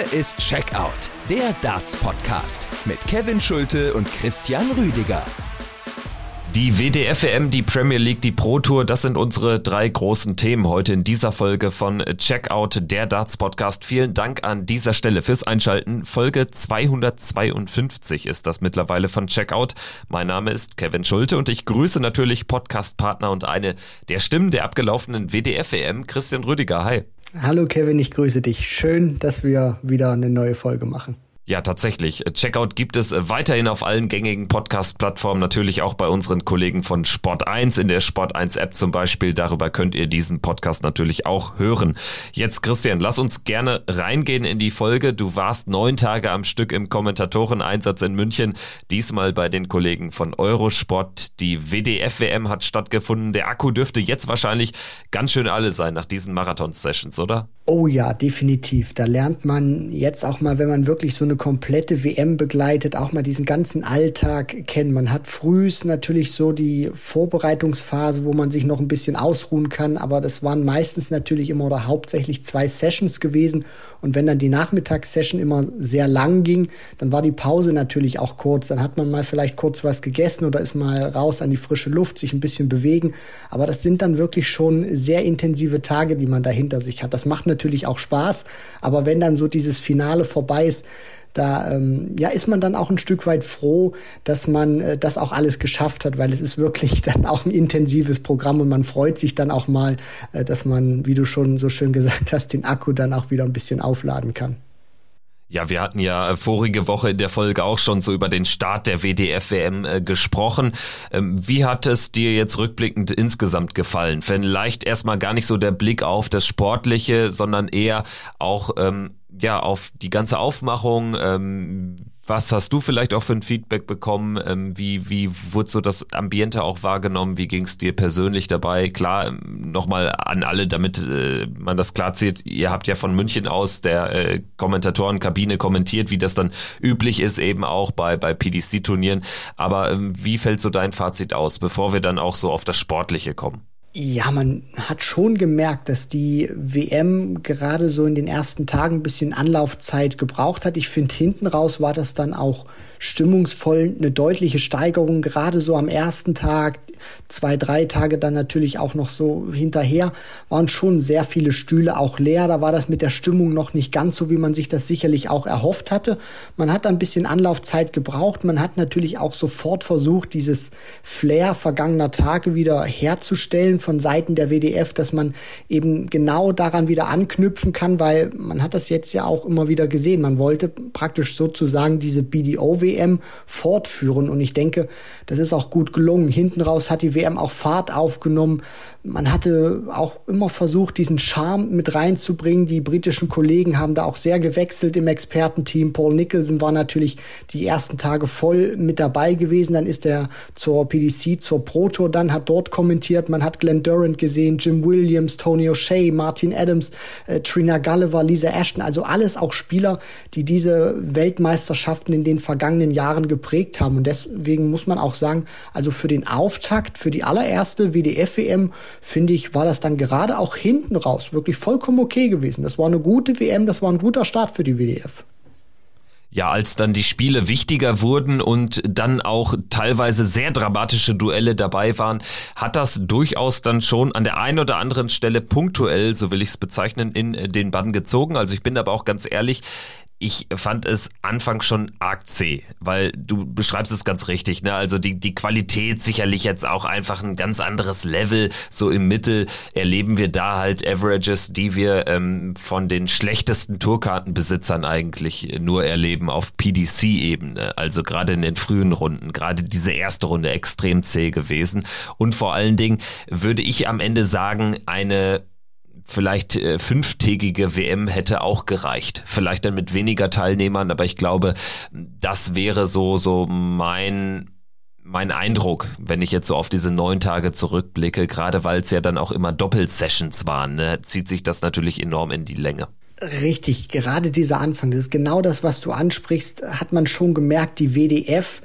Hier ist Checkout, der Darts-Podcast mit Kevin Schulte und Christian Rüdiger. Die WDF-WM, die Premier League, die Pro Tour, das sind unsere drei großen Themen heute in dieser Folge von Checkout, der Darts Podcast. Vielen Dank an dieser Stelle fürs Einschalten. Folge 252 ist das mittlerweile von Checkout. Mein Name ist Kevin Schulte und ich grüße natürlich Podcastpartner und eine der Stimmen der abgelaufenen WDF-WM, Christian Rüdiger. Hi. Hallo Kevin, ich grüße dich. Schön, dass wir wieder eine neue Folge machen. Ja, tatsächlich. Checkout gibt es weiterhin auf allen gängigen Podcast-Plattformen, natürlich auch bei unseren Kollegen von Sport 1 in der Sport 1 App zum Beispiel. Darüber könnt ihr diesen Podcast natürlich auch hören. Jetzt, Christian, lass uns gerne reingehen in die Folge. Du warst neun Tage am Stück im Kommentatoreneinsatz in München, diesmal bei den Kollegen von Eurosport. Die WDF-WM hat stattgefunden. Der Akku dürfte jetzt wahrscheinlich ganz schön alle sein nach diesen Marathon-Sessions, oder? Oh ja, definitiv. Da lernt man jetzt auch mal, wenn man wirklich so eine komplette WM begleitet, auch mal diesen ganzen Alltag kennen. Man hat frühs natürlich so die Vorbereitungsphase, wo man sich noch ein bisschen ausruhen kann, aber das waren meistens natürlich immer oder hauptsächlich zwei Sessions gewesen. Und wenn dann die Nachmittagssession immer sehr lang ging, dann war die Pause natürlich auch kurz. Dann hat man mal vielleicht kurz was gegessen oder ist mal raus an die frische Luft, sich ein bisschen bewegen. Aber das sind dann wirklich schon sehr intensive Tage, die man da hinter sich hat. Das macht natürlich natürlich auch Spaß, aber wenn dann so dieses Finale vorbei ist, da ähm, ja ist man dann auch ein Stück weit froh, dass man äh, das auch alles geschafft hat, weil es ist wirklich dann auch ein intensives Programm und man freut sich dann auch mal, äh, dass man, wie du schon so schön gesagt hast, den Akku dann auch wieder ein bisschen aufladen kann. Ja, wir hatten ja äh, vorige Woche in der Folge auch schon so über den Start der WDF-WM äh, gesprochen. Ähm, wie hat es dir jetzt rückblickend insgesamt gefallen? Vielleicht erstmal gar nicht so der Blick auf das Sportliche, sondern eher auch ähm, ja auf die ganze Aufmachung. Ähm, was hast du vielleicht auch für ein Feedback bekommen? Ähm, wie, wie wurde so das Ambiente auch wahrgenommen? Wie ging es dir persönlich dabei? Klar, ähm, nochmal an alle, damit äh, man das klar zieht. Ihr habt ja von München aus der äh, Kommentatorenkabine kommentiert, wie das dann üblich ist, eben auch bei, bei PDC-Turnieren. Aber ähm, wie fällt so dein Fazit aus, bevor wir dann auch so auf das Sportliche kommen? Ja, man hat schon gemerkt, dass die WM gerade so in den ersten Tagen ein bisschen Anlaufzeit gebraucht hat. Ich finde, hinten raus war das dann auch stimmungsvoll eine deutliche Steigerung, gerade so am ersten Tag, zwei, drei Tage dann natürlich auch noch so hinterher, waren schon sehr viele Stühle auch leer. Da war das mit der Stimmung noch nicht ganz so, wie man sich das sicherlich auch erhofft hatte. Man hat ein bisschen Anlaufzeit gebraucht. Man hat natürlich auch sofort versucht, dieses Flair vergangener Tage wieder herzustellen von Seiten der WDF, dass man eben genau daran wieder anknüpfen kann, weil man hat das jetzt ja auch immer wieder gesehen. Man wollte praktisch sozusagen diese BDO WM fortführen. Und ich denke, das ist auch gut gelungen. Hinten raus hat die WM auch Fahrt aufgenommen. Man hatte auch immer versucht, diesen Charme mit reinzubringen. Die britischen Kollegen haben da auch sehr gewechselt im Expertenteam. Paul Nicholson war natürlich die ersten Tage voll mit dabei gewesen. Dann ist er zur PDC, zur Proto, dann hat dort kommentiert. Man hat Glenn Durant gesehen, Jim Williams, Tony O'Shea, Martin Adams, äh, Trina Gulliver, Lisa Ashton. Also alles auch Spieler, die diese Weltmeisterschaften in den vergangenen vergangenen Jahren geprägt haben. Und deswegen muss man auch sagen, also für den Auftakt, für die allererste WDF-WM, finde ich, war das dann gerade auch hinten raus wirklich vollkommen okay gewesen. Das war eine gute WM, das war ein guter Start für die WDF. Ja, als dann die Spiele wichtiger wurden und dann auch teilweise sehr dramatische Duelle dabei waren, hat das durchaus dann schon an der einen oder anderen Stelle punktuell, so will ich es bezeichnen, in den Bann gezogen. Also ich bin aber auch ganz ehrlich, ich fand es anfangs schon arg zäh, weil du beschreibst es ganz richtig, ne? Also die, die Qualität sicherlich jetzt auch einfach ein ganz anderes Level. So im Mittel erleben wir da halt Averages, die wir ähm, von den schlechtesten Tourkartenbesitzern eigentlich nur erleben auf PDC-Ebene. Also gerade in den frühen Runden, gerade diese erste Runde extrem zäh gewesen. Und vor allen Dingen würde ich am Ende sagen, eine vielleicht äh, fünftägige WM hätte auch gereicht. Vielleicht dann mit weniger Teilnehmern, aber ich glaube, das wäre so, so mein, mein Eindruck, wenn ich jetzt so auf diese neun Tage zurückblicke, gerade weil es ja dann auch immer Doppelsessions waren, ne, zieht sich das natürlich enorm in die Länge. Richtig, gerade dieser Anfang, das ist genau das, was du ansprichst, hat man schon gemerkt, die WDF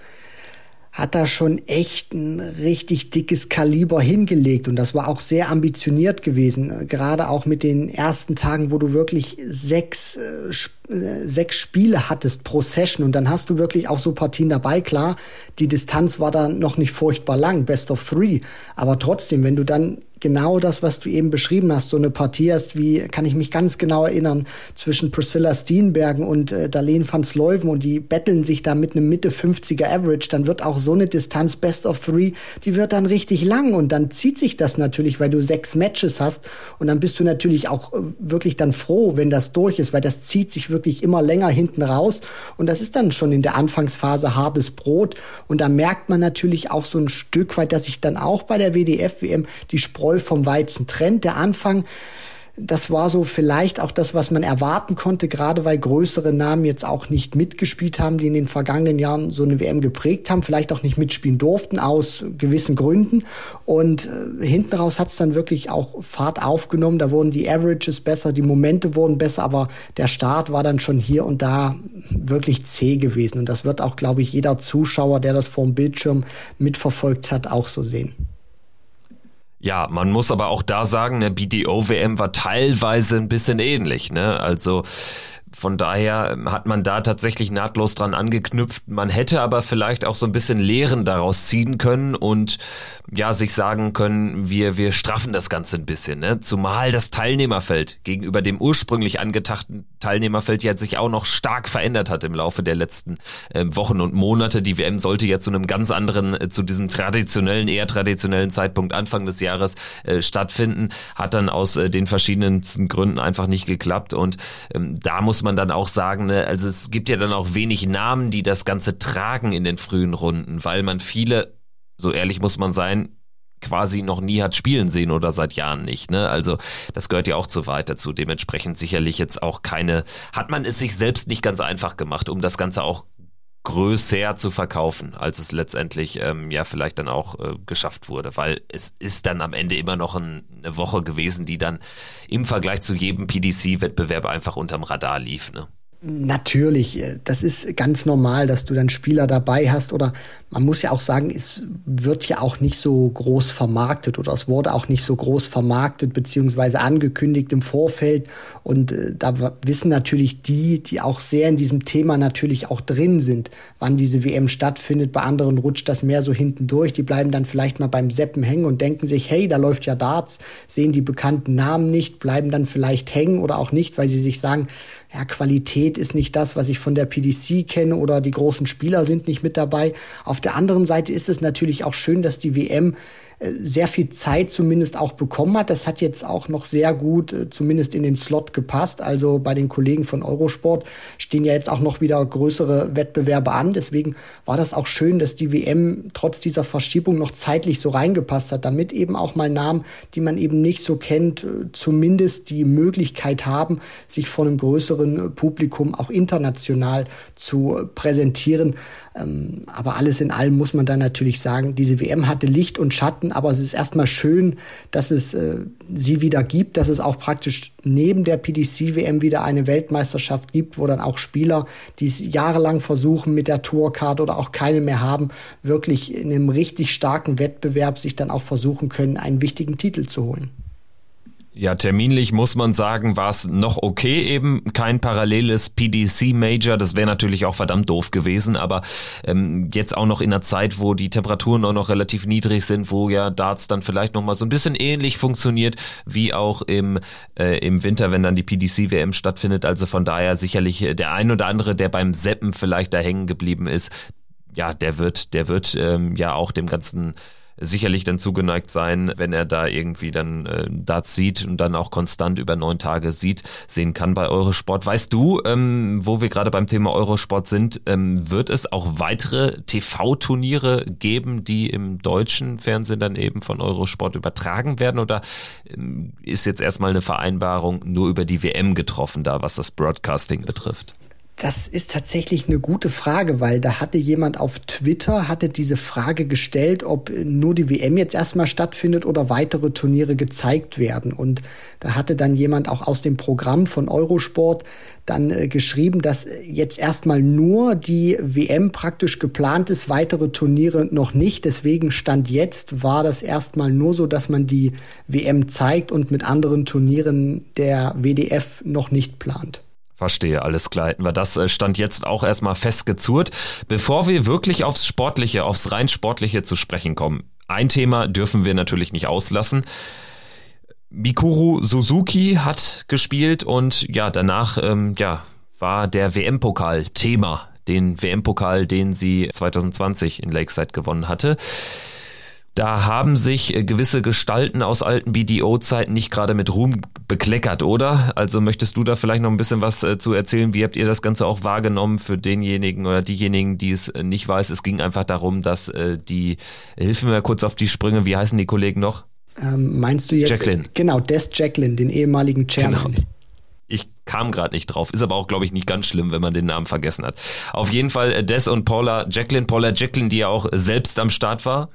hat da schon echt ein richtig dickes Kaliber hingelegt. Und das war auch sehr ambitioniert gewesen, gerade auch mit den ersten Tagen, wo du wirklich sechs, äh, äh, sechs Spiele hattest pro Session. Und dann hast du wirklich auch so Partien dabei, klar, die Distanz war da noch nicht furchtbar lang, best of three, aber trotzdem, wenn du dann genau das, was du eben beschrieben hast, so eine Partie hast, wie, kann ich mich ganz genau erinnern, zwischen Priscilla Steenbergen und äh, Darlene van Sleuven und die betteln sich da mit einem Mitte 50er Average, dann wird auch so eine Distanz Best of Three, die wird dann richtig lang und dann zieht sich das natürlich, weil du sechs Matches hast und dann bist du natürlich auch äh, wirklich dann froh, wenn das durch ist, weil das zieht sich wirklich immer länger hinten raus und das ist dann schon in der Anfangsphase hartes Brot und da merkt man natürlich auch so ein Stück weit, dass sich dann auch bei der WDF-WM die Spreu vom Weizen trennt. Der Anfang das war so vielleicht auch das, was man erwarten konnte, gerade weil größere Namen jetzt auch nicht mitgespielt haben, die in den vergangenen Jahren so eine WM geprägt haben, vielleicht auch nicht mitspielen durften aus gewissen Gründen. Und äh, hinten raus hat es dann wirklich auch Fahrt aufgenommen. Da wurden die Averages besser, die Momente wurden besser, aber der Start war dann schon hier und da wirklich zäh gewesen. Und das wird auch, glaube ich, jeder Zuschauer, der das vor dem Bildschirm mitverfolgt hat, auch so sehen. Ja, man muss aber auch da sagen, eine BDO-WM war teilweise ein bisschen ähnlich. Ne? Also von daher hat man da tatsächlich nahtlos dran angeknüpft. Man hätte aber vielleicht auch so ein bisschen Lehren daraus ziehen können und ja, sich sagen können, wir, wir straffen das Ganze ein bisschen. Ne? Zumal das Teilnehmerfeld gegenüber dem ursprünglich angetachten Teilnehmerfeld ja sich auch noch stark verändert hat im Laufe der letzten äh, Wochen und Monate. Die WM sollte ja zu einem ganz anderen, äh, zu diesem traditionellen, eher traditionellen Zeitpunkt Anfang des Jahres äh, stattfinden. Hat dann aus äh, den verschiedensten Gründen einfach nicht geklappt und ähm, da muss man dann auch sagen, ne, also es gibt ja dann auch wenig Namen, die das Ganze tragen in den frühen Runden, weil man viele, so ehrlich muss man sein, quasi noch nie hat spielen sehen oder seit Jahren nicht. Ne? Also das gehört ja auch zu weit dazu. Dementsprechend sicherlich jetzt auch keine, hat man es sich selbst nicht ganz einfach gemacht, um das Ganze auch größer zu verkaufen, als es letztendlich ähm, ja vielleicht dann auch äh, geschafft wurde, weil es ist dann am Ende immer noch ein, eine Woche gewesen, die dann im Vergleich zu jedem PDC-Wettbewerb einfach unterm Radar lief. Ne? Natürlich, äh, das ist ganz normal, dass du dann Spieler dabei hast oder man muss ja auch sagen, es wird ja auch nicht so groß vermarktet oder es wurde auch nicht so groß vermarktet beziehungsweise angekündigt im Vorfeld. Und äh, da wissen natürlich die, die auch sehr in diesem Thema natürlich auch drin sind, wann diese WM stattfindet. Bei anderen rutscht das mehr so hinten durch, die bleiben dann vielleicht mal beim Seppen hängen und denken sich, hey, da läuft ja Darts, sehen die bekannten Namen nicht, bleiben dann vielleicht hängen oder auch nicht, weil sie sich sagen, ja, Qualität ist nicht das, was ich von der PDC kenne oder die großen Spieler sind nicht mit dabei. Auf der anderen Seite ist es natürlich auch schön, dass die WM sehr viel Zeit zumindest auch bekommen hat. Das hat jetzt auch noch sehr gut äh, zumindest in den Slot gepasst. Also bei den Kollegen von Eurosport stehen ja jetzt auch noch wieder größere Wettbewerbe an. Deswegen war das auch schön, dass die WM trotz dieser Verschiebung noch zeitlich so reingepasst hat, damit eben auch mal Namen, die man eben nicht so kennt, äh, zumindest die Möglichkeit haben, sich vor einem größeren Publikum auch international zu präsentieren. Ähm, aber alles in allem muss man dann natürlich sagen, diese WM hatte Licht und Schatten, aber es ist erstmal schön, dass es äh, sie wieder gibt, dass es auch praktisch neben der PDC-WM wieder eine Weltmeisterschaft gibt, wo dann auch Spieler, die es jahrelang versuchen mit der Tourcard oder auch keine mehr haben, wirklich in einem richtig starken Wettbewerb sich dann auch versuchen können, einen wichtigen Titel zu holen. Ja, terminlich muss man sagen, war es noch okay eben, kein paralleles PDC-Major, das wäre natürlich auch verdammt doof gewesen, aber ähm, jetzt auch noch in einer Zeit, wo die Temperaturen auch noch relativ niedrig sind, wo ja Darts dann vielleicht nochmal so ein bisschen ähnlich funktioniert, wie auch im, äh, im Winter, wenn dann die PDC-WM stattfindet, also von daher sicherlich der ein oder andere, der beim Seppen vielleicht da hängen geblieben ist, ja, der wird, der wird ähm, ja auch dem ganzen sicherlich dann zugeneigt sein, wenn er da irgendwie dann äh, Darts sieht und dann auch konstant über neun Tage sieht, sehen kann bei Eurosport. Weißt du, ähm, wo wir gerade beim Thema Eurosport sind, ähm, wird es auch weitere TV-Turniere geben, die im deutschen Fernsehen dann eben von Eurosport übertragen werden oder ähm, ist jetzt erstmal eine Vereinbarung nur über die WM getroffen da, was das Broadcasting betrifft? Das ist tatsächlich eine gute Frage, weil da hatte jemand auf Twitter, hatte diese Frage gestellt, ob nur die WM jetzt erstmal stattfindet oder weitere Turniere gezeigt werden. Und da hatte dann jemand auch aus dem Programm von Eurosport dann äh, geschrieben, dass jetzt erstmal nur die WM praktisch geplant ist, weitere Turniere noch nicht. Deswegen stand jetzt war das erstmal nur so, dass man die WM zeigt und mit anderen Turnieren der WDF noch nicht plant. Verstehe, alles klar. Hätten wir das äh, stand jetzt auch erstmal festgezurrt. Bevor wir wirklich aufs Sportliche, aufs rein Sportliche zu sprechen kommen, ein Thema dürfen wir natürlich nicht auslassen. Mikuru Suzuki hat gespielt und ja, danach ähm, ja, war der WM-Pokal Thema. Den WM-Pokal, den sie 2020 in Lakeside gewonnen hatte. Da haben sich äh, gewisse Gestalten aus alten BDO-Zeiten nicht gerade mit Ruhm bekleckert, oder? Also möchtest du da vielleicht noch ein bisschen was äh, zu erzählen? Wie habt ihr das Ganze auch wahrgenommen für denjenigen oder diejenigen, die es äh, nicht weiß? Es ging einfach darum, dass die, hilf mir kurz auf die Sprünge, wie heißen die Kollegen noch? Ähm, meinst du jetzt? Jacqueline. Genau, Des Jacqueline, den ehemaligen Chairman. Genau. Kam gerade nicht drauf. Ist aber auch, glaube ich, nicht ganz schlimm, wenn man den Namen vergessen hat. Auf jeden Fall äh, Des und Paula Jacqueline. Paula Jacqueline, die ja auch selbst am Start war,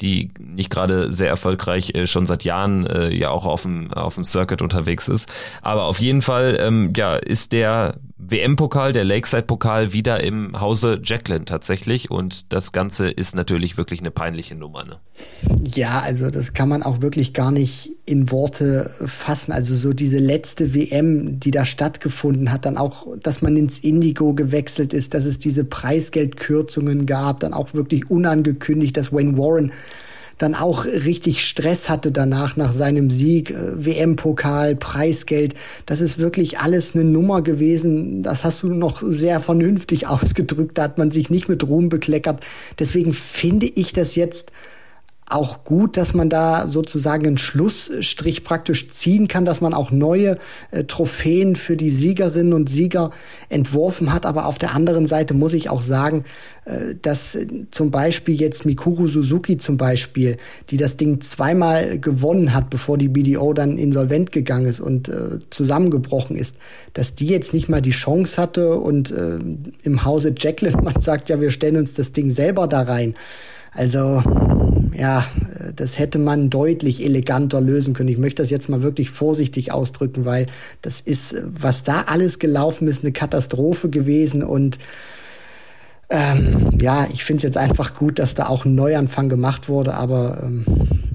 die nicht gerade sehr erfolgreich äh, schon seit Jahren äh, ja auch auf dem, auf dem Circuit unterwegs ist. Aber auf jeden Fall ähm, ja, ist der WM-Pokal, der Lakeside-Pokal wieder im Hause Jacqueline tatsächlich und das Ganze ist natürlich wirklich eine peinliche Nummer. Ne? Ja, also das kann man auch wirklich gar nicht in Worte fassen. Also so diese letzte WM, die da stattgefunden hat, dann auch, dass man ins Indigo gewechselt ist, dass es diese Preisgeldkürzungen gab, dann auch wirklich unangekündigt, dass Wayne Warren dann auch richtig Stress hatte danach nach seinem Sieg, äh, WM-Pokal, Preisgeld. Das ist wirklich alles eine Nummer gewesen. Das hast du noch sehr vernünftig ausgedrückt. Da hat man sich nicht mit Ruhm bekleckert. Deswegen finde ich das jetzt auch gut, dass man da sozusagen einen Schlussstrich praktisch ziehen kann, dass man auch neue äh, Trophäen für die Siegerinnen und Sieger entworfen hat. Aber auf der anderen Seite muss ich auch sagen, äh, dass äh, zum Beispiel jetzt Mikuru Suzuki zum Beispiel, die das Ding zweimal gewonnen hat, bevor die BDO dann insolvent gegangen ist und äh, zusammengebrochen ist, dass die jetzt nicht mal die Chance hatte und äh, im Hause Jacqueline man sagt, ja, wir stellen uns das Ding selber da rein. Also ja, das hätte man deutlich eleganter lösen können. Ich möchte das jetzt mal wirklich vorsichtig ausdrücken, weil das ist, was da alles gelaufen ist, eine Katastrophe gewesen und ähm, ja, ich finde es jetzt einfach gut, dass da auch ein Neuanfang gemacht wurde, aber ähm,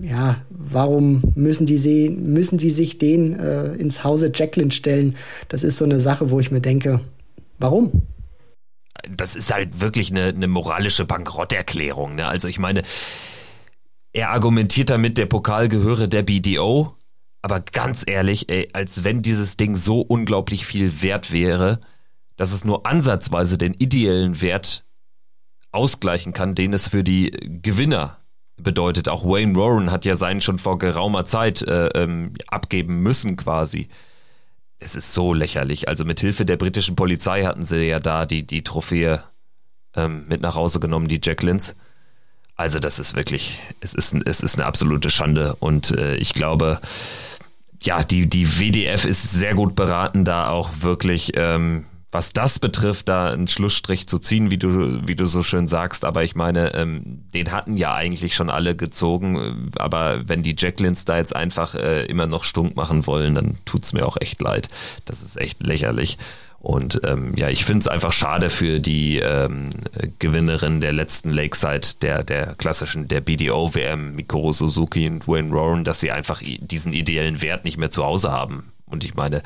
ja, warum müssen die, sie, müssen die sich den äh, ins Hause Jacqueline stellen? Das ist so eine Sache, wo ich mir denke, warum? Das ist halt wirklich eine, eine moralische Bankrotterklärung. Ne? Also ich meine, er argumentiert damit, der Pokal gehöre der BDO, aber ganz ehrlich, ey, als wenn dieses Ding so unglaublich viel wert wäre, dass es nur ansatzweise den ideellen Wert ausgleichen kann, den es für die Gewinner bedeutet. Auch Wayne Warren hat ja seinen schon vor geraumer Zeit äh, ähm, abgeben müssen quasi es ist so lächerlich. Also mit Hilfe der britischen Polizei hatten sie ja da die, die Trophäe ähm, mit nach Hause genommen, die Jacquelines. Also das ist wirklich, es ist, es ist eine absolute Schande und äh, ich glaube, ja, die, die WDF ist sehr gut beraten, da auch wirklich ähm, was das betrifft, da einen Schlussstrich zu ziehen, wie du, wie du so schön sagst. Aber ich meine, ähm, den hatten ja eigentlich schon alle gezogen. Aber wenn die Jacquelines da jetzt einfach äh, immer noch stunk machen wollen, dann tut's mir auch echt leid. Das ist echt lächerlich. Und ähm, ja, ich finde es einfach schade für die ähm, Gewinnerin der letzten Lakeside, der, der klassischen, der BDO-WM, Mikoro Suzuki und Wayne Warren, dass sie einfach diesen ideellen Wert nicht mehr zu Hause haben. Und ich meine,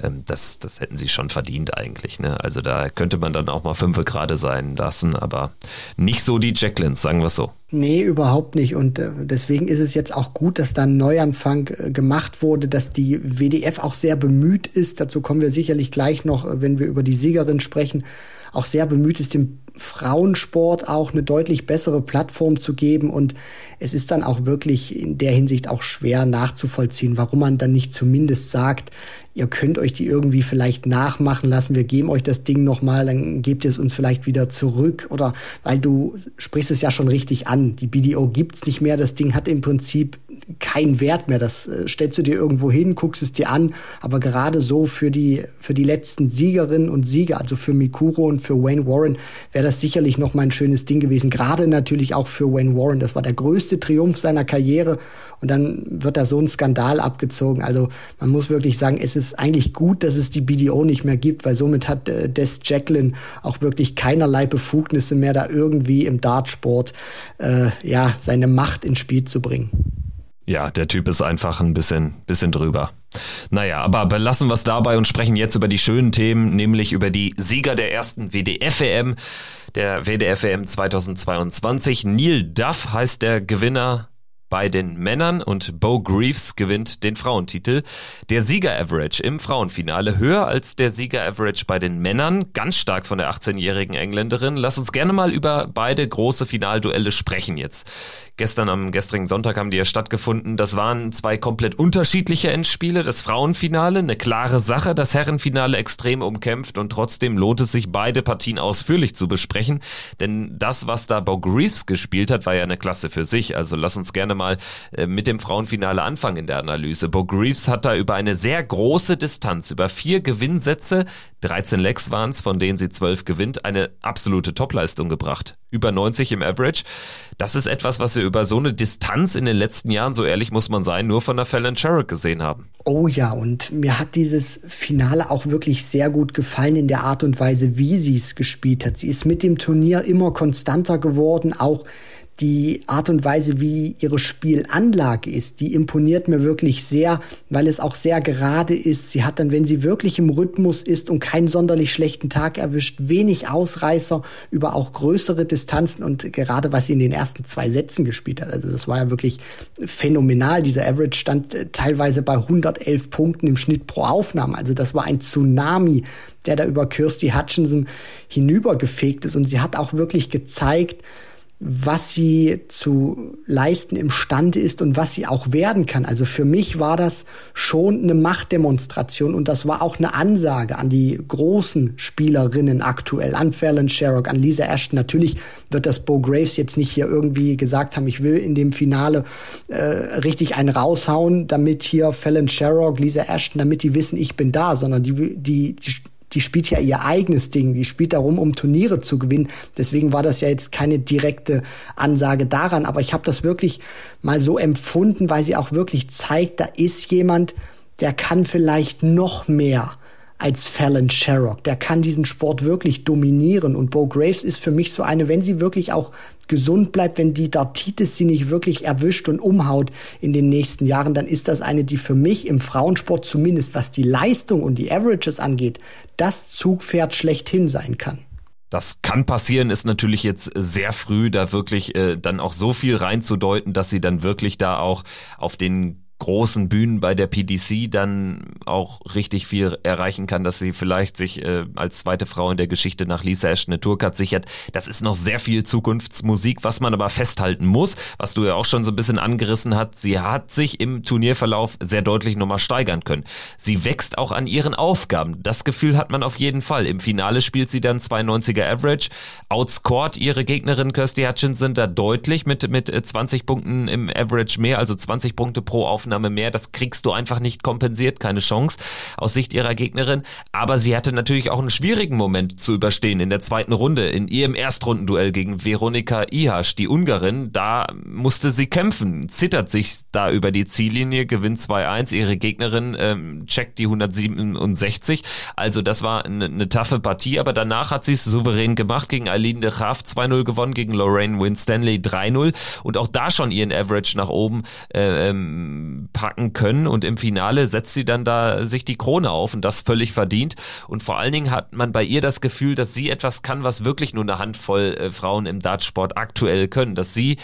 ähm, das, das hätten sie schon verdient eigentlich. Ne? Also da könnte man dann auch mal fünf gerade sein lassen, aber nicht so die Jacquelines, sagen wir es so. Nee, überhaupt nicht. Und äh, deswegen ist es jetzt auch gut, dass da ein Neuanfang äh, gemacht wurde, dass die WDF auch sehr bemüht ist. Dazu kommen wir sicherlich gleich noch, äh, wenn wir über die Siegerin sprechen auch sehr bemüht ist, dem Frauensport auch eine deutlich bessere Plattform zu geben. Und es ist dann auch wirklich in der Hinsicht auch schwer nachzuvollziehen, warum man dann nicht zumindest sagt, ihr könnt euch die irgendwie vielleicht nachmachen lassen, wir geben euch das Ding nochmal, dann gebt ihr es uns vielleicht wieder zurück. Oder weil du sprichst es ja schon richtig an, die BDO gibt's nicht mehr, das Ding hat im Prinzip keinen Wert mehr. Das äh, stellst du dir irgendwo hin, guckst es dir an. Aber gerade so für die, für die letzten Siegerinnen und Sieger, also für Mikuro und für Wayne Warren, wäre das sicherlich noch mal ein schönes Ding gewesen. Gerade natürlich auch für Wayne Warren. Das war der größte Triumph seiner Karriere. Und dann wird da so ein Skandal abgezogen. Also man muss wirklich sagen, es ist eigentlich gut, dass es die BDO nicht mehr gibt, weil somit hat äh, Des Jacqueline auch wirklich keinerlei Befugnisse mehr, da irgendwie im Dartsport äh, ja seine Macht ins Spiel zu bringen. Ja, der Typ ist einfach ein bisschen, bisschen drüber. Naja, aber belassen wir es dabei und sprechen jetzt über die schönen Themen, nämlich über die Sieger der ersten WDF-WM, der WDF-WM 2022. Neil Duff heißt der Gewinner bei den Männern und Bo Greaves gewinnt den Frauentitel. Der Sieger-Average im Frauenfinale höher als der Sieger-Average bei den Männern, ganz stark von der 18-jährigen Engländerin. Lass uns gerne mal über beide große Finalduelle sprechen jetzt. Gestern am gestrigen Sonntag haben die ja stattgefunden. Das waren zwei komplett unterschiedliche Endspiele. Das Frauenfinale, eine klare Sache. Das Herrenfinale extrem umkämpft und trotzdem lohnt es sich, beide Partien ausführlich zu besprechen. Denn das, was da Bo Greaves gespielt hat, war ja eine Klasse für sich. Also lass uns gerne mal äh, mit dem Frauenfinale anfangen in der Analyse. Bo Greaves hat da über eine sehr große Distanz, über vier Gewinnsätze, 13 Lecks waren es, von denen sie 12 gewinnt, eine absolute Topleistung gebracht. Über 90 im Average. Das ist etwas, was wir über so eine Distanz in den letzten Jahren, so ehrlich muss man sein, nur von der Fallon Sherrick gesehen haben. Oh ja, und mir hat dieses Finale auch wirklich sehr gut gefallen in der Art und Weise, wie sie es gespielt hat. Sie ist mit dem Turnier immer konstanter geworden, auch die Art und Weise, wie ihre Spielanlage ist, die imponiert mir wirklich sehr, weil es auch sehr gerade ist. Sie hat dann, wenn sie wirklich im Rhythmus ist und keinen sonderlich schlechten Tag erwischt, wenig Ausreißer über auch größere Distanzen und gerade was sie in den ersten zwei Sätzen gespielt hat. Also das war ja wirklich phänomenal. Dieser Average stand äh, teilweise bei 111 Punkten im Schnitt pro Aufnahme. Also das war ein Tsunami, der da über Kirsty Hutchinson hinübergefegt ist und sie hat auch wirklich gezeigt, was sie zu leisten imstande ist und was sie auch werden kann. Also für mich war das schon eine Machtdemonstration und das war auch eine Ansage an die großen Spielerinnen aktuell, an Fallon Sherrock, an Lisa Ashton. Natürlich wird das Bo Graves jetzt nicht hier irgendwie gesagt haben, ich will in dem Finale äh, richtig einen raushauen, damit hier Fallon Sherrock, Lisa Ashton, damit die wissen, ich bin da, sondern die, die, die die spielt ja ihr eigenes Ding, die spielt darum, um Turniere zu gewinnen. Deswegen war das ja jetzt keine direkte Ansage daran, aber ich habe das wirklich mal so empfunden, weil sie auch wirklich zeigt, da ist jemand, der kann vielleicht noch mehr als Fallon Sherrock. Der kann diesen Sport wirklich dominieren. Und Bo Graves ist für mich so eine, wenn sie wirklich auch gesund bleibt, wenn die Dartitis sie nicht wirklich erwischt und umhaut in den nächsten Jahren, dann ist das eine, die für mich im Frauensport zumindest, was die Leistung und die Averages angeht, das Zugpferd schlechthin sein kann. Das kann passieren, ist natürlich jetzt sehr früh, da wirklich äh, dann auch so viel reinzudeuten, dass sie dann wirklich da auch auf den großen Bühnen bei der PDC dann auch richtig viel erreichen kann, dass sie vielleicht sich äh, als zweite Frau in der Geschichte nach Lisa Ashton eine Tourcard sichert. Das ist noch sehr viel Zukunftsmusik, was man aber festhalten muss, was du ja auch schon so ein bisschen angerissen hast. Sie hat sich im Turnierverlauf sehr deutlich nochmal steigern können. Sie wächst auch an ihren Aufgaben. Das Gefühl hat man auf jeden Fall. Im Finale spielt sie dann 92er Average, outscored ihre Gegnerin Kirsty Hutchinson da deutlich mit, mit 20 Punkten im Average mehr, also 20 Punkte pro Aufnahme Aufnahme mehr. Das kriegst du einfach nicht kompensiert, keine Chance aus Sicht ihrer Gegnerin. Aber sie hatte natürlich auch einen schwierigen Moment zu überstehen in der zweiten Runde, in ihrem Erstrundenduell gegen Veronika Ihasch, die Ungarin. Da musste sie kämpfen, zittert sich da über die Ziellinie, gewinnt 2-1. Ihre Gegnerin ähm, checkt die 167. Also das war eine, eine taffe Partie, aber danach hat sie es souverän gemacht gegen Aline de Graaf 2-0 gewonnen, gegen Lorraine Winstanley 3-0 und auch da schon ihren Average nach oben äh, ähm, packen können und im Finale setzt sie dann da sich die Krone auf und das völlig verdient und vor allen Dingen hat man bei ihr das Gefühl, dass sie etwas kann, was wirklich nur eine Handvoll äh, Frauen im Dartsport aktuell können, dass sie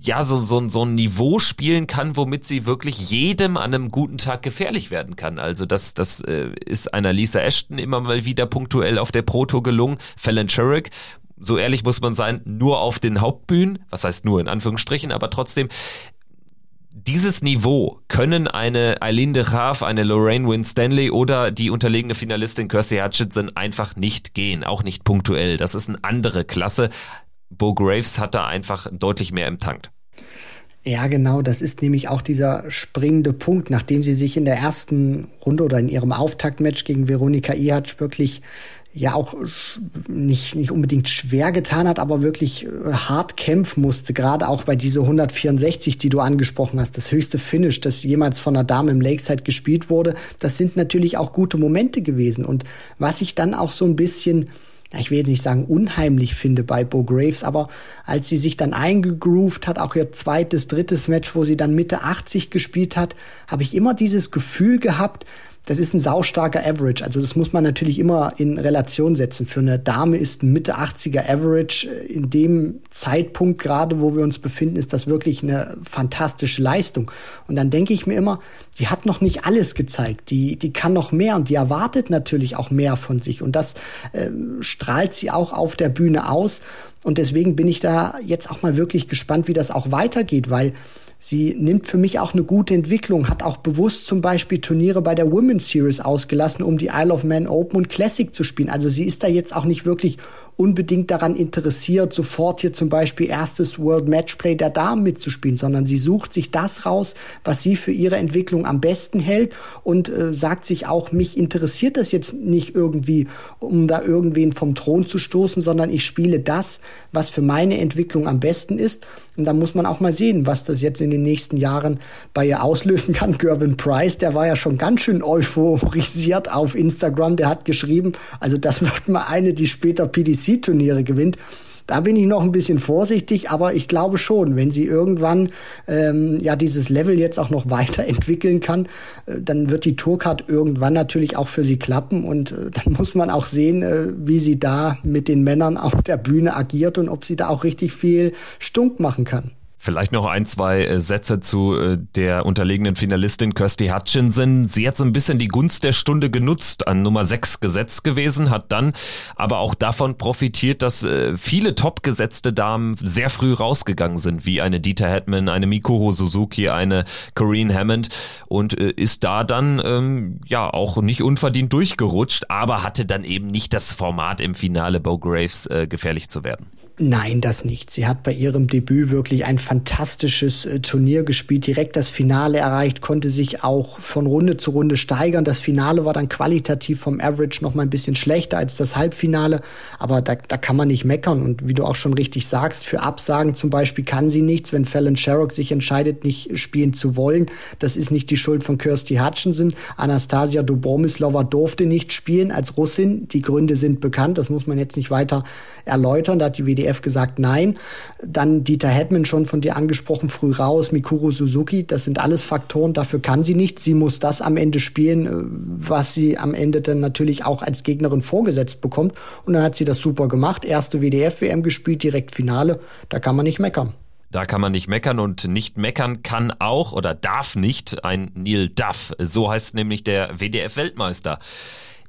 ja, so, so, so ein Niveau spielen kann, womit sie wirklich jedem an einem guten Tag gefährlich werden kann. Also das, das äh, ist einer Lisa Ashton immer mal wieder punktuell auf der Proto gelungen. Fallon Sherrick, so ehrlich muss man sein, nur auf den Hauptbühnen, was heißt nur in Anführungsstrichen, aber trotzdem, dieses Niveau können eine Eileen de Graaf, eine Lorraine Winstanley oder die unterlegene Finalistin Kirsty Hutchinson einfach nicht gehen, auch nicht punktuell. Das ist eine andere Klasse. Bo Graves hat da einfach deutlich mehr im Tank. Ja, genau, das ist nämlich auch dieser springende Punkt, nachdem sie sich in der ersten Runde oder in ihrem Auftaktmatch gegen Veronika Ihac wirklich ja auch nicht, nicht unbedingt schwer getan hat, aber wirklich äh, hart kämpfen musste, gerade auch bei diese 164, die du angesprochen hast, das höchste Finish, das jemals von einer Dame im Lakeside gespielt wurde, das sind natürlich auch gute Momente gewesen. Und was ich dann auch so ein bisschen ich will jetzt nicht sagen unheimlich finde bei Bo Graves, aber als sie sich dann eingegroovt hat, auch ihr zweites, drittes Match, wo sie dann Mitte 80 gespielt hat, habe ich immer dieses Gefühl gehabt, das ist ein saustarker Average. Also das muss man natürlich immer in Relation setzen. Für eine Dame ist ein Mitte 80er Average in dem Zeitpunkt gerade, wo wir uns befinden, ist das wirklich eine fantastische Leistung. Und dann denke ich mir immer, die hat noch nicht alles gezeigt. Die, die kann noch mehr und die erwartet natürlich auch mehr von sich. Und das äh, strahlt sie auch auf der Bühne aus. Und deswegen bin ich da jetzt auch mal wirklich gespannt, wie das auch weitergeht, weil Sie nimmt für mich auch eine gute Entwicklung, hat auch bewusst zum Beispiel Turniere bei der Women's Series ausgelassen, um die Isle of Man Open und Classic zu spielen. Also sie ist da jetzt auch nicht wirklich unbedingt daran interessiert, sofort hier zum Beispiel erstes World Matchplay der Damen mitzuspielen, sondern sie sucht sich das raus, was sie für ihre Entwicklung am besten hält und äh, sagt sich auch, mich interessiert das jetzt nicht irgendwie, um da irgendwen vom Thron zu stoßen, sondern ich spiele das, was für meine Entwicklung am besten ist. Und da muss man auch mal sehen, was das jetzt in den nächsten Jahren bei ihr auslösen kann. Gervin Price, der war ja schon ganz schön euphorisiert auf Instagram, der hat geschrieben, also das wird mal eine, die später PDC PDC-Turniere gewinnt. Da bin ich noch ein bisschen vorsichtig, aber ich glaube schon, wenn sie irgendwann ähm, ja dieses Level jetzt auch noch weiterentwickeln kann, äh, dann wird die Tourcard irgendwann natürlich auch für sie klappen und äh, dann muss man auch sehen, äh, wie sie da mit den Männern auf der Bühne agiert und ob sie da auch richtig viel Stunk machen kann. Vielleicht noch ein, zwei äh, Sätze zu äh, der unterlegenen Finalistin Kirsty Hutchinson. Sie hat so ein bisschen die Gunst der Stunde genutzt, an Nummer 6 gesetzt gewesen, hat dann aber auch davon profitiert, dass äh, viele top gesetzte Damen sehr früh rausgegangen sind, wie eine Dieter Hetman, eine Mikuro Suzuki, eine Corinne Hammond und ist da dann ähm, ja auch nicht unverdient durchgerutscht, aber hatte dann eben nicht das Format im Finale Bo Graves äh, gefährlich zu werden. Nein, das nicht. Sie hat bei ihrem Debüt wirklich ein fantastisches äh, Turnier gespielt, direkt das Finale erreicht, konnte sich auch von Runde zu Runde steigern. Das Finale war dann qualitativ vom Average noch mal ein bisschen schlechter als das Halbfinale, aber da, da kann man nicht meckern. Und wie du auch schon richtig sagst, für Absagen zum Beispiel kann sie nichts, wenn Fallon Sherrock sich entscheidet, nicht spielen zu wollen. Das ist nicht die Schuld von Kirsty Hutchinson. Anastasia Dobromislova durfte nicht spielen als Russin. Die Gründe sind bekannt, das muss man jetzt nicht weiter erläutern. Da hat die WDR ITF gesagt nein. Dann Dieter Hetman schon von dir angesprochen, früh raus, Mikuru Suzuki, das sind alles Faktoren, dafür kann sie nicht. Sie muss das am Ende spielen, äh, was sie am Ende dann natürlich auch als Gegnerin vorgesetzt bekommt. Und dann hat sie das super gemacht. Erste WDF-WM gespielt, direkt Finale. Da kann man nicht meckern. Da kann man nicht meckern und nicht meckern kann auch oder darf nicht ein Neil Duff. So heißt nämlich der WDF-Weltmeister.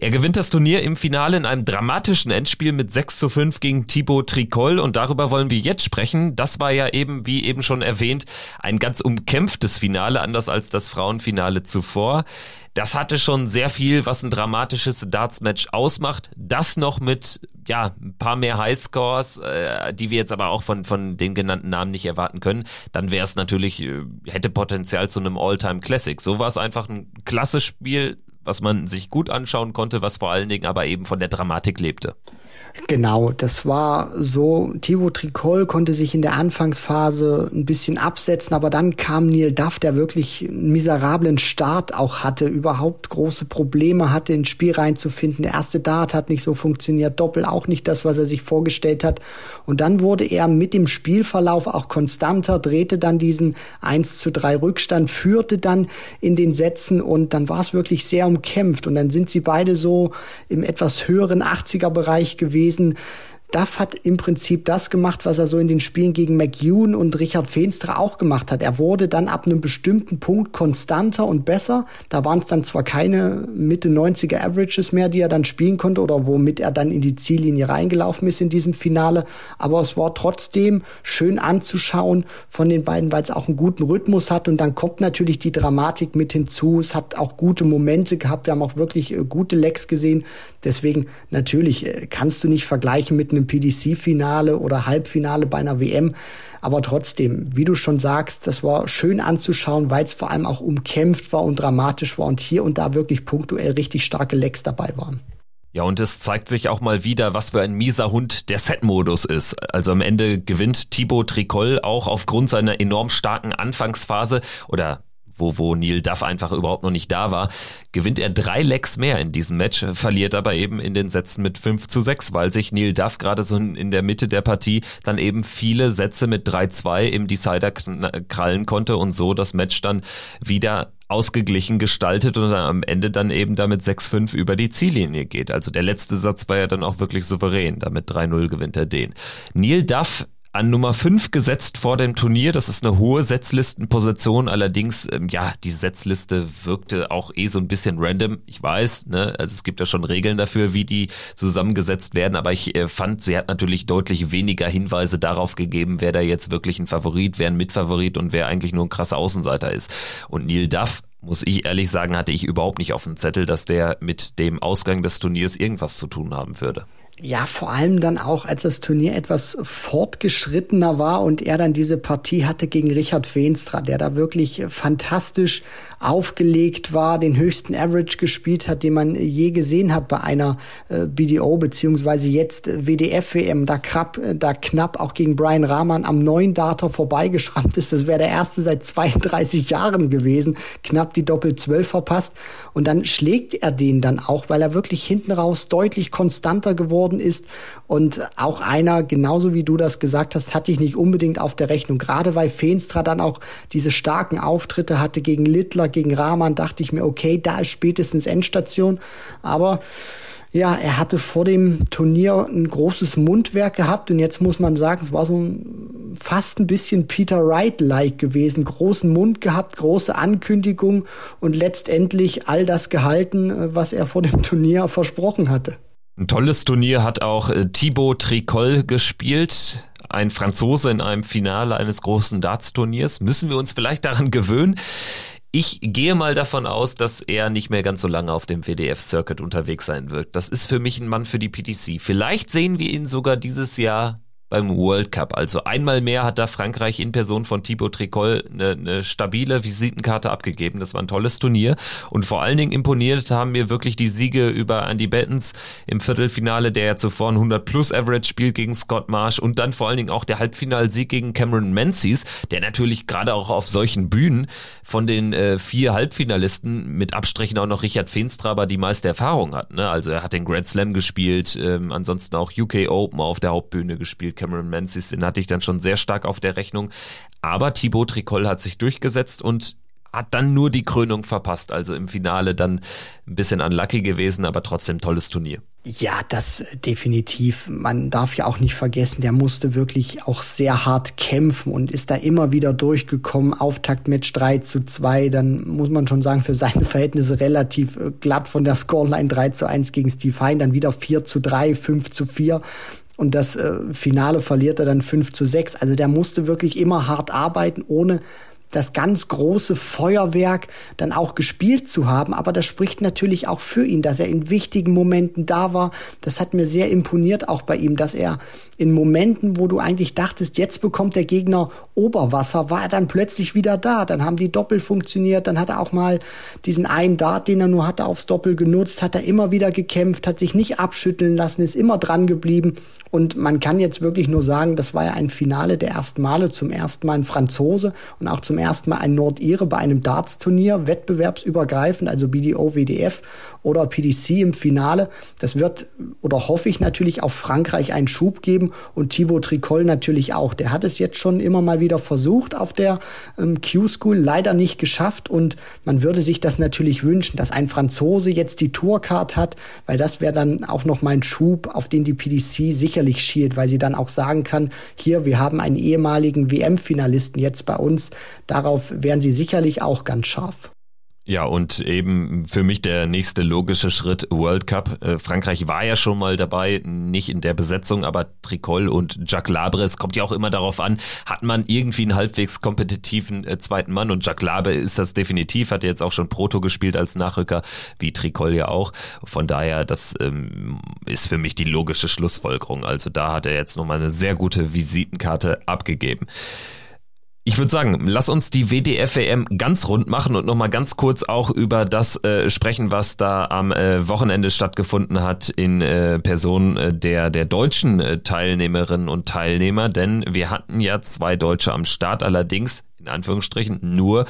Er gewinnt das Turnier im Finale in einem dramatischen Endspiel mit 6 zu 5 gegen Thibaut Tricol und darüber wollen wir jetzt sprechen. Das war ja eben, wie eben schon erwähnt, ein ganz umkämpftes Finale, anders als das Frauenfinale zuvor. Das hatte schon sehr viel, was ein dramatisches Darts-Match ausmacht. Das noch mit ja, ein paar mehr Highscores, äh, die wir jetzt aber auch von, von den genannten Namen nicht erwarten können, dann wäre es natürlich, äh, hätte Potenzial zu einem All-Time Classic. So war es einfach ein klasse Spiel, was man sich gut anschauen konnte, was vor allen Dingen aber eben von der Dramatik lebte. Genau, das war so. Thibaut Tricol konnte sich in der Anfangsphase ein bisschen absetzen, aber dann kam Neil Duff, der wirklich einen miserablen Start auch hatte, überhaupt große Probleme hatte, ins Spiel reinzufinden. Der erste Dart hat nicht so funktioniert, Doppel auch nicht das, was er sich vorgestellt hat. Und dann wurde er mit dem Spielverlauf auch konstanter, drehte dann diesen 1 zu 3 Rückstand, führte dann in den Sätzen und dann war es wirklich sehr umkämpft. Und dann sind sie beide so im etwas höheren 80er Bereich gewesen gewesen. Duff hat im Prinzip das gemacht, was er so in den Spielen gegen McEwen und Richard Feenstra auch gemacht hat. Er wurde dann ab einem bestimmten Punkt konstanter und besser. Da waren es dann zwar keine Mitte 90er Averages mehr, die er dann spielen konnte oder womit er dann in die Ziellinie reingelaufen ist in diesem Finale, aber es war trotzdem schön anzuschauen von den beiden, weil es auch einen guten Rhythmus hat und dann kommt natürlich die Dramatik mit hinzu. Es hat auch gute Momente gehabt. Wir haben auch wirklich äh, gute Lecks gesehen. Deswegen natürlich äh, kannst du nicht vergleichen mit einem einem PDC-Finale oder Halbfinale bei einer WM. Aber trotzdem, wie du schon sagst, das war schön anzuschauen, weil es vor allem auch umkämpft war und dramatisch war und hier und da wirklich punktuell richtig starke Lecks dabei waren. Ja, und es zeigt sich auch mal wieder, was für ein mieser Hund der Set-Modus ist. Also am Ende gewinnt Thibaut Tricol auch aufgrund seiner enorm starken Anfangsphase oder wo, wo Neil Duff einfach überhaupt noch nicht da war, gewinnt er drei Lecks mehr in diesem Match, verliert aber eben in den Sätzen mit 5 zu 6, weil sich Neil Duff gerade so in der Mitte der Partie dann eben viele Sätze mit 3-2 im Decider krallen konnte und so das Match dann wieder ausgeglichen gestaltet und am Ende dann eben damit 6-5 über die Ziellinie geht. Also der letzte Satz war ja dann auch wirklich souverän. Damit 3-0 gewinnt er den. Neil Duff an Nummer 5 gesetzt vor dem Turnier. Das ist eine hohe Setzlistenposition. Allerdings, ähm, ja, die Setzliste wirkte auch eh so ein bisschen random. Ich weiß, ne, also es gibt ja schon Regeln dafür, wie die zusammengesetzt werden. Aber ich äh, fand, sie hat natürlich deutlich weniger Hinweise darauf gegeben, wer da jetzt wirklich ein Favorit, wer ein Mitfavorit und wer eigentlich nur ein krasser Außenseiter ist. Und Neil Duff muss ich ehrlich sagen, hatte ich überhaupt nicht auf dem Zettel, dass der mit dem Ausgang des Turniers irgendwas zu tun haben würde. Ja, vor allem dann auch, als das Turnier etwas fortgeschrittener war und er dann diese Partie hatte gegen Richard Feenstra, der da wirklich fantastisch aufgelegt war, den höchsten Average gespielt hat, den man je gesehen hat bei einer äh, BDO beziehungsweise jetzt WDF-WM, da, knapp, da knapp auch gegen Brian Rahman am neuen Data vorbeigeschrammt ist. Das wäre der erste seit 32 Jahren gewesen, knapp die Doppel-12 verpasst. Und dann schlägt er den dann auch, weil er wirklich hinten raus deutlich konstanter geworden geworden ist. Und auch einer, genauso wie du das gesagt hast, hatte ich nicht unbedingt auf der Rechnung. Gerade weil Feenstra dann auch diese starken Auftritte hatte gegen Littler, gegen Rahman, dachte ich mir, okay, da ist spätestens Endstation. Aber ja, er hatte vor dem Turnier ein großes Mundwerk gehabt und jetzt muss man sagen, es war so ein, fast ein bisschen Peter Wright-like gewesen. Großen Mund gehabt, große Ankündigung und letztendlich all das gehalten, was er vor dem Turnier versprochen hatte. Ein tolles Turnier hat auch äh, Thibaut Tricol gespielt. Ein Franzose in einem Finale eines großen Darts-Turniers. Müssen wir uns vielleicht daran gewöhnen? Ich gehe mal davon aus, dass er nicht mehr ganz so lange auf dem WDF-Circuit unterwegs sein wird. Das ist für mich ein Mann für die PTC. Vielleicht sehen wir ihn sogar dieses Jahr beim World Cup. Also einmal mehr hat da Frankreich in Person von Thibaut Tricol eine, eine stabile Visitenkarte abgegeben. Das war ein tolles Turnier. Und vor allen Dingen imponiert haben mir wirklich die Siege über Andy Bettens im Viertelfinale, der ja zuvor ein 100 plus Average spielt gegen Scott Marsh und dann vor allen Dingen auch der Halbfinalsieg gegen Cameron Menzies, der natürlich gerade auch auf solchen Bühnen von den äh, vier Halbfinalisten mit Abstrichen auch noch Richard Feenstra, aber die meiste Erfahrung hat. Ne? Also er hat den Grand Slam gespielt, ähm, ansonsten auch UK Open auf der Hauptbühne gespielt Cameron Menzies, den hatte ich dann schon sehr stark auf der Rechnung. Aber Thibaut Tricol hat sich durchgesetzt und hat dann nur die Krönung verpasst. Also im Finale dann ein bisschen unlucky gewesen, aber trotzdem tolles Turnier. Ja, das definitiv. Man darf ja auch nicht vergessen, der musste wirklich auch sehr hart kämpfen und ist da immer wieder durchgekommen. Auftaktmatch 3 zu 2, dann muss man schon sagen, für seine Verhältnisse relativ äh, glatt von der Scoreline 3 zu 1 gegen Steve Hein, dann wieder 4 zu 3, 5 zu 4 und das äh, Finale verliert er dann 5 zu 6. Also der musste wirklich immer hart arbeiten, ohne das ganz große Feuerwerk dann auch gespielt zu haben. Aber das spricht natürlich auch für ihn, dass er in wichtigen Momenten da war. Das hat mir sehr imponiert auch bei ihm, dass er in Momenten, wo du eigentlich dachtest, jetzt bekommt der Gegner Oberwasser, war er dann plötzlich wieder da. Dann haben die Doppel funktioniert. Dann hat er auch mal diesen einen Dart, den er nur hatte, aufs Doppel genutzt, hat er immer wieder gekämpft, hat sich nicht abschütteln lassen, ist immer dran geblieben. Und man kann jetzt wirklich nur sagen, das war ja ein Finale der ersten Male, zum ersten Mal ein Franzose und auch zum ersten Mal ein Nordire bei einem Darts-Turnier, wettbewerbsübergreifend, also BDO, WDF oder PDC im Finale. Das wird oder hoffe ich natürlich auf Frankreich einen Schub geben und Thibaut Tricol natürlich auch. Der hat es jetzt schon immer mal wieder versucht auf der ähm, Q-School, leider nicht geschafft und man würde sich das natürlich wünschen, dass ein Franzose jetzt die Tourcard hat, weil das wäre dann auch noch mal ein Schub, auf den die PDC sicherlich schielt, weil sie dann auch sagen kann, hier, wir haben einen ehemaligen WM-Finalisten jetzt bei uns, darauf wären sie sicherlich auch ganz scharf. Ja, und eben für mich der nächste logische Schritt World Cup. Äh, Frankreich war ja schon mal dabei, nicht in der Besetzung, aber Tricol und Jacques Labre, es kommt ja auch immer darauf an, hat man irgendwie einen halbwegs kompetitiven äh, zweiten Mann und Jacques Labre ist das definitiv, hat jetzt auch schon Proto gespielt als Nachrücker, wie Tricol ja auch. Von daher, das ähm, ist für mich die logische Schlussfolgerung. Also da hat er jetzt nochmal eine sehr gute Visitenkarte abgegeben. Ich würde sagen, lass uns die WDF-WM ganz rund machen und nochmal ganz kurz auch über das äh, sprechen, was da am äh, Wochenende stattgefunden hat in äh, Person äh, der, der deutschen äh, Teilnehmerinnen und Teilnehmer. Denn wir hatten ja zwei Deutsche am Start, allerdings in Anführungsstrichen nur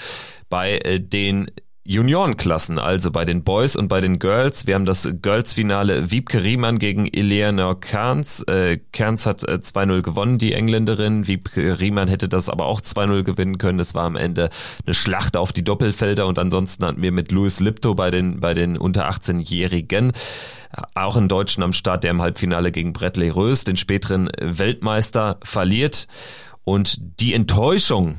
bei äh, den Juniorenklassen, also bei den Boys und bei den Girls. Wir haben das Girls-Finale Wiebke Riemann gegen Eleanor Kerns. Äh, Kerns hat äh, 2-0 gewonnen, die Engländerin. Wiebke Riemann hätte das aber auch 2-0 gewinnen können. Es war am Ende eine Schlacht auf die Doppelfelder und ansonsten hatten wir mit Louis Lipto bei den, bei den unter 18-Jährigen auch einen Deutschen am Start, der im Halbfinale gegen Bradley Rös, den späteren Weltmeister, verliert. Und die Enttäuschung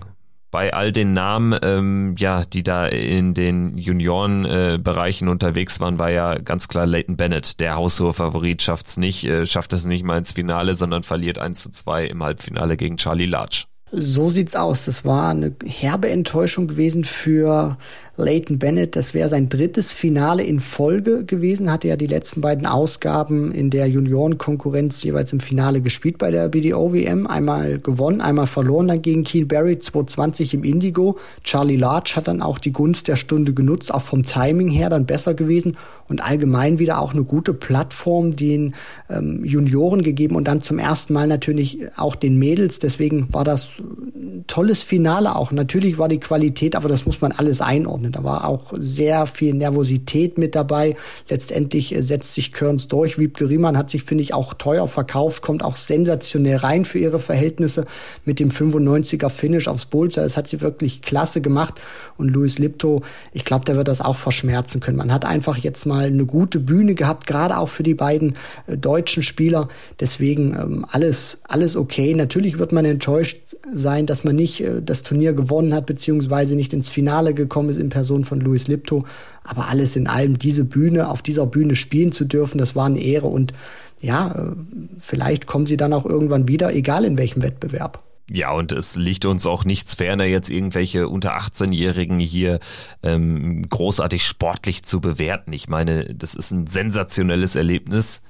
bei all den Namen, ähm, ja, die da in den Juniorenbereichen äh, unterwegs waren, war ja ganz klar Leighton Bennett. Der haushohe Favorit schafft es nicht, äh, schafft es nicht mal ins Finale, sondern verliert 1 zu 2 im Halbfinale gegen Charlie Larch. So sieht's aus. Das war eine herbe Enttäuschung gewesen für Leighton Bennett. Das wäre sein drittes Finale in Folge gewesen. Hatte ja die letzten beiden Ausgaben in der Juniorenkonkurrenz jeweils im Finale gespielt bei der BDO-WM. Einmal gewonnen, einmal verloren dann gegen Keen Barry 220 im Indigo. Charlie Larch hat dann auch die Gunst der Stunde genutzt, auch vom Timing her dann besser gewesen und allgemein wieder auch eine gute Plattform den ähm, Junioren gegeben und dann zum ersten Mal natürlich auch den Mädels. Deswegen war das ein tolles Finale auch. Natürlich war die Qualität, aber das muss man alles einordnen. Da war auch sehr viel Nervosität mit dabei. Letztendlich äh, setzt sich Körns durch. Wiebke Riemann hat sich, finde ich, auch teuer verkauft, kommt auch sensationell rein für ihre Verhältnisse mit dem 95er Finish aufs Bullseye. Das hat sie wirklich klasse gemacht. Und Luis Lipto, ich glaube, der wird das auch verschmerzen können. Man hat einfach jetzt mal eine gute Bühne gehabt, gerade auch für die beiden äh, deutschen Spieler. Deswegen ähm, alles, alles okay. Natürlich wird man enttäuscht sein, dass man nicht äh, das Turnier gewonnen hat, beziehungsweise nicht ins Finale gekommen ist Person von Luis Lipto. Aber alles in allem, diese Bühne, auf dieser Bühne spielen zu dürfen, das war eine Ehre. Und ja, äh, vielleicht kommen sie dann auch irgendwann wieder, egal in welchem Wettbewerb. Ja, und es liegt uns auch nichts ferner, jetzt irgendwelche unter 18-Jährigen hier ähm, großartig sportlich zu bewerten. Ich meine, das ist ein sensationelles Erlebnis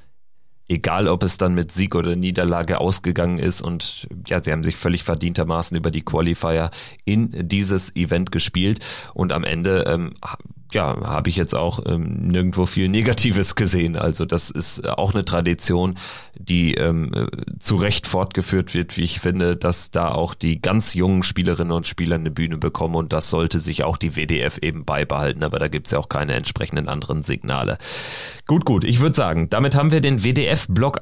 egal ob es dann mit Sieg oder Niederlage ausgegangen ist. Und ja, sie haben sich völlig verdientermaßen über die Qualifier in dieses Event gespielt. Und am Ende ähm, ja, habe ich jetzt auch ähm, nirgendwo viel Negatives gesehen. Also das ist auch eine Tradition, die ähm, zu Recht fortgeführt wird, wie ich finde, dass da auch die ganz jungen Spielerinnen und Spieler eine Bühne bekommen und das sollte sich auch die WDF eben beibehalten, aber da gibt's ja auch keine entsprechenden anderen Signale. Gut, gut, ich würde sagen, damit haben wir den WDF-Block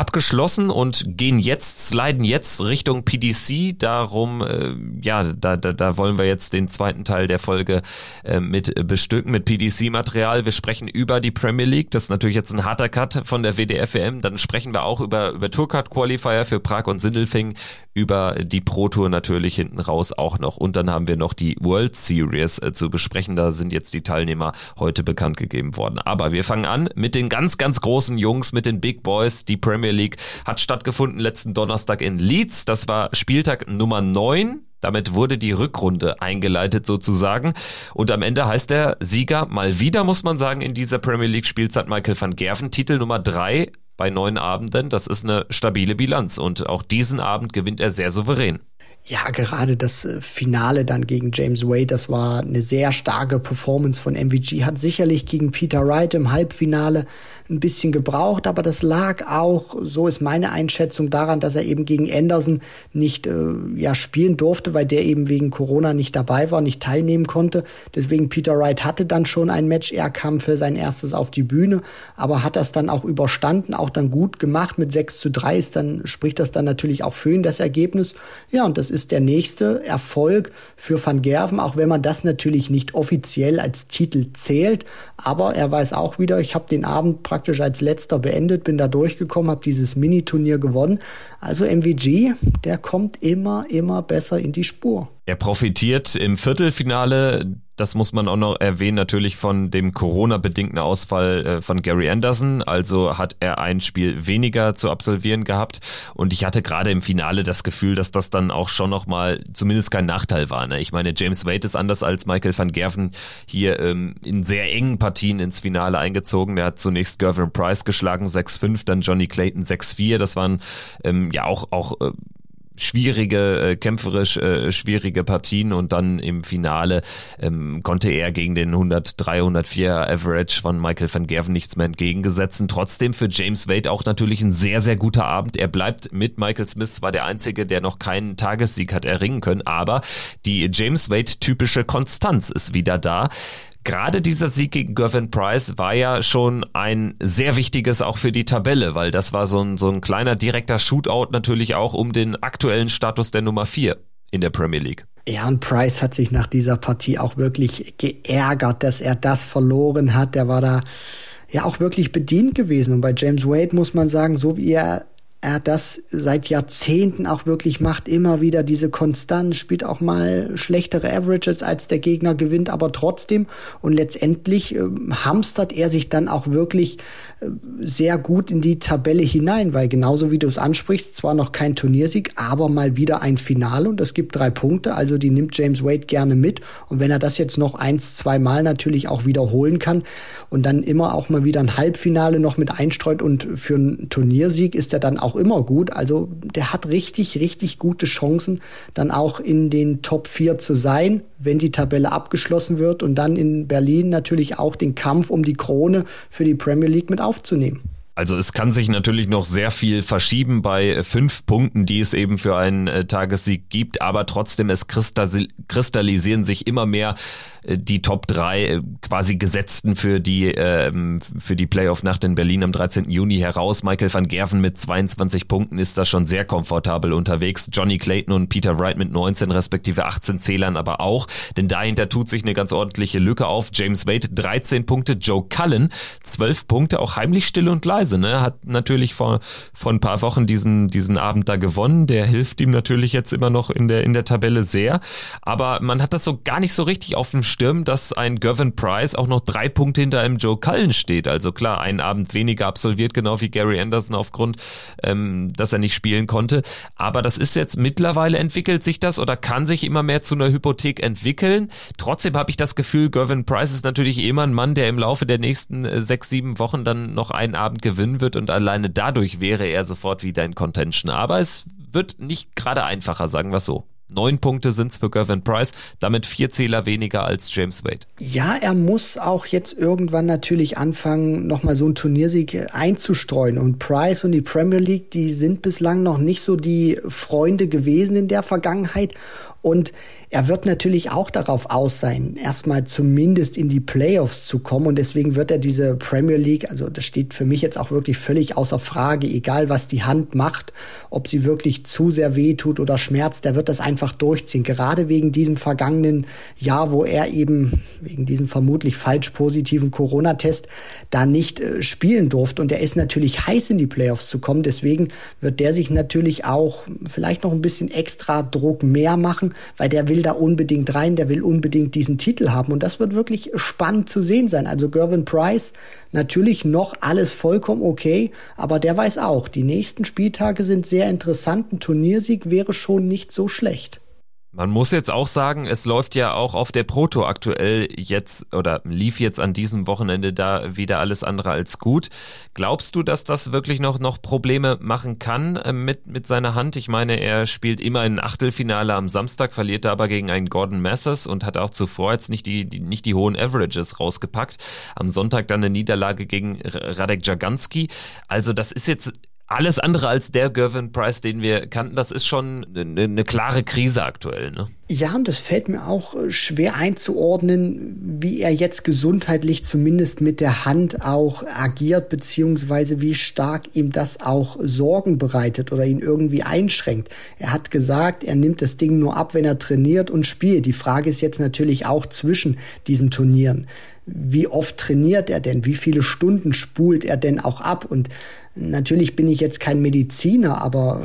abgeschlossen und gehen jetzt, sliden jetzt Richtung PDC. Darum, äh, ja, da, da, da wollen wir jetzt den zweiten Teil der Folge äh, mit bestücken, mit PDC-Material. Wir sprechen über die Premier League. Das ist natürlich jetzt ein harter Cut von der WDFWM. Dann sprechen wir auch über, über Tourcard Qualifier für Prag und Sindelfing, über die Pro Tour natürlich hinten raus auch noch. Und dann haben wir noch die World Series äh, zu besprechen. Da sind jetzt die Teilnehmer heute bekannt gegeben worden. Aber wir fangen an mit den ganz, ganz großen Jungs, mit den Big Boys, die Premier Premier League hat stattgefunden letzten Donnerstag in Leeds. Das war Spieltag Nummer 9. Damit wurde die Rückrunde eingeleitet sozusagen. Und am Ende heißt der Sieger mal wieder, muss man sagen, in dieser Premier League Spielzeit Michael van Gerven. Titel Nummer 3 bei neun Abenden. Das ist eine stabile Bilanz. Und auch diesen Abend gewinnt er sehr souverän. Ja, gerade das äh, Finale dann gegen James Wade, das war eine sehr starke Performance von MVG. Hat sicherlich gegen Peter Wright im Halbfinale ein bisschen gebraucht, aber das lag auch, so ist meine Einschätzung, daran, dass er eben gegen Anderson nicht äh, ja, spielen durfte, weil der eben wegen Corona nicht dabei war, nicht teilnehmen konnte. Deswegen Peter Wright hatte dann schon ein Match. Er kam für sein erstes auf die Bühne, aber hat das dann auch überstanden, auch dann gut gemacht. Mit 6 zu 3 ist dann, spricht das dann natürlich auch für ihn, das Ergebnis. Ja, und das ist der nächste Erfolg für Van Gerven, auch wenn man das natürlich nicht offiziell als Titel zählt. Aber er weiß auch wieder, ich habe den Abend praktisch praktisch als letzter beendet, bin da durchgekommen, habe dieses Mini-Turnier gewonnen. Also MVG, der kommt immer, immer besser in die Spur. Er profitiert im Viertelfinale das muss man auch noch erwähnen, natürlich von dem Corona-bedingten Ausfall äh, von Gary Anderson. Also hat er ein Spiel weniger zu absolvieren gehabt. Und ich hatte gerade im Finale das Gefühl, dass das dann auch schon nochmal zumindest kein Nachteil war. Ne? Ich meine, James Wade ist anders als Michael van Gerven hier ähm, in sehr engen Partien ins Finale eingezogen. Der hat zunächst Gervin Price geschlagen, 6-5, dann Johnny Clayton 6-4. Das waren ähm, ja auch, auch äh, schwierige, äh, kämpferisch äh, schwierige Partien und dann im Finale ähm, konnte er gegen den 103, 104 Average von Michael van Gerven nichts mehr entgegengesetzen. Trotzdem für James Wade auch natürlich ein sehr, sehr guter Abend. Er bleibt mit Michael Smith zwar der Einzige, der noch keinen Tagessieg hat erringen können, aber die James Wade typische Konstanz ist wieder da. Gerade dieser Sieg gegen Gervin Price war ja schon ein sehr wichtiges auch für die Tabelle, weil das war so ein, so ein kleiner direkter Shootout natürlich auch um den aktuellen Status der Nummer 4 in der Premier League. Ja, und Price hat sich nach dieser Partie auch wirklich geärgert, dass er das verloren hat. Der war da ja auch wirklich bedient gewesen. Und bei James Wade muss man sagen, so wie er er das seit Jahrzehnten auch wirklich macht, immer wieder diese Konstanz, spielt auch mal schlechtere Averages als der Gegner gewinnt, aber trotzdem. Und letztendlich äh, hamstert er sich dann auch wirklich sehr gut in die Tabelle hinein, weil genauso wie du es ansprichst, zwar noch kein Turniersieg, aber mal wieder ein Finale und es gibt drei Punkte, also die nimmt James Wade gerne mit und wenn er das jetzt noch eins, zwei Mal natürlich auch wiederholen kann und dann immer auch mal wieder ein Halbfinale noch mit einstreut und für einen Turniersieg ist er dann auch auch immer gut. Also der hat richtig, richtig gute Chancen, dann auch in den Top 4 zu sein, wenn die Tabelle abgeschlossen wird und dann in Berlin natürlich auch den Kampf um die Krone für die Premier League mit aufzunehmen. Also es kann sich natürlich noch sehr viel verschieben bei fünf Punkten, die es eben für einen äh, Tagessieg gibt, aber trotzdem es kristallisieren sich immer mehr äh, die Top 3 äh, quasi gesetzten für die, ähm, für die Playoff-Nacht in Berlin am 13. Juni heraus. Michael van Gerven mit 22 Punkten ist da schon sehr komfortabel unterwegs. Johnny Clayton und Peter Wright mit 19 respektive 18 Zählern aber auch, denn dahinter tut sich eine ganz ordentliche Lücke auf. James Wade 13 Punkte, Joe Cullen 12 Punkte, auch heimlich still und leise. Ne? Hat natürlich vor, vor ein paar Wochen diesen, diesen Abend da gewonnen. Der hilft ihm natürlich jetzt immer noch in der, in der Tabelle sehr. Aber man hat das so gar nicht so richtig auf dem Stirn, dass ein Gervin Price auch noch drei Punkte hinter einem Joe Cullen steht. Also klar, einen Abend weniger absolviert, genau wie Gary Anderson aufgrund, ähm, dass er nicht spielen konnte. Aber das ist jetzt mittlerweile entwickelt sich das oder kann sich immer mehr zu einer Hypothek entwickeln. Trotzdem habe ich das Gefühl, Gervin Price ist natürlich immer ein Mann, der im Laufe der nächsten äh, sechs, sieben Wochen dann noch einen Abend gewinnen wird und alleine dadurch wäre er sofort wieder in Contention. Aber es wird nicht gerade einfacher, sagen wir es so. Neun Punkte sind es für Gervin Price, damit vier Zähler weniger als James Wade. Ja, er muss auch jetzt irgendwann natürlich anfangen, nochmal so einen Turniersieg einzustreuen. Und Price und die Premier League, die sind bislang noch nicht so die Freunde gewesen in der Vergangenheit. Und er wird natürlich auch darauf aus sein, erstmal zumindest in die Playoffs zu kommen. Und deswegen wird er diese Premier League, also das steht für mich jetzt auch wirklich völlig außer Frage, egal was die Hand macht, ob sie wirklich zu sehr weh tut oder schmerzt, der wird das einfach durchziehen. Gerade wegen diesem vergangenen Jahr, wo er eben wegen diesem vermutlich falsch positiven Corona-Test da nicht äh, spielen durfte. Und er ist natürlich heiß in die Playoffs zu kommen. Deswegen wird der sich natürlich auch vielleicht noch ein bisschen extra Druck mehr machen, weil der will da unbedingt rein, der will unbedingt diesen Titel haben. Und das wird wirklich spannend zu sehen sein. Also Gervin Price, natürlich noch alles vollkommen okay, aber der weiß auch, die nächsten Spieltage sind sehr interessant. Ein Turniersieg wäre schon nicht so schlecht. Man muss jetzt auch sagen, es läuft ja auch auf der Proto aktuell jetzt oder lief jetzt an diesem Wochenende da wieder alles andere als gut. Glaubst du, dass das wirklich noch, noch Probleme machen kann äh, mit, mit seiner Hand? Ich meine, er spielt immer ein Achtelfinale am Samstag, verliert aber gegen einen Gordon Messers und hat auch zuvor jetzt nicht die, die, nicht die hohen Averages rausgepackt. Am Sonntag dann eine Niederlage gegen Radek Jaganski. Also das ist jetzt alles andere als der Gervin Price, den wir kannten. Das ist schon eine, eine klare Krise aktuell. Ne? Ja, und das fällt mir auch äh, schwer einzuordnen, wie er jetzt gesundheitlich zumindest mit der Hand auch agiert, beziehungsweise wie stark ihm das auch Sorgen bereitet oder ihn irgendwie einschränkt. Er hat gesagt, er nimmt das Ding nur ab, wenn er trainiert und spielt. Die Frage ist jetzt natürlich auch zwischen diesen Turnieren wie oft trainiert er denn, wie viele Stunden spult er denn auch ab und Natürlich bin ich jetzt kein Mediziner, aber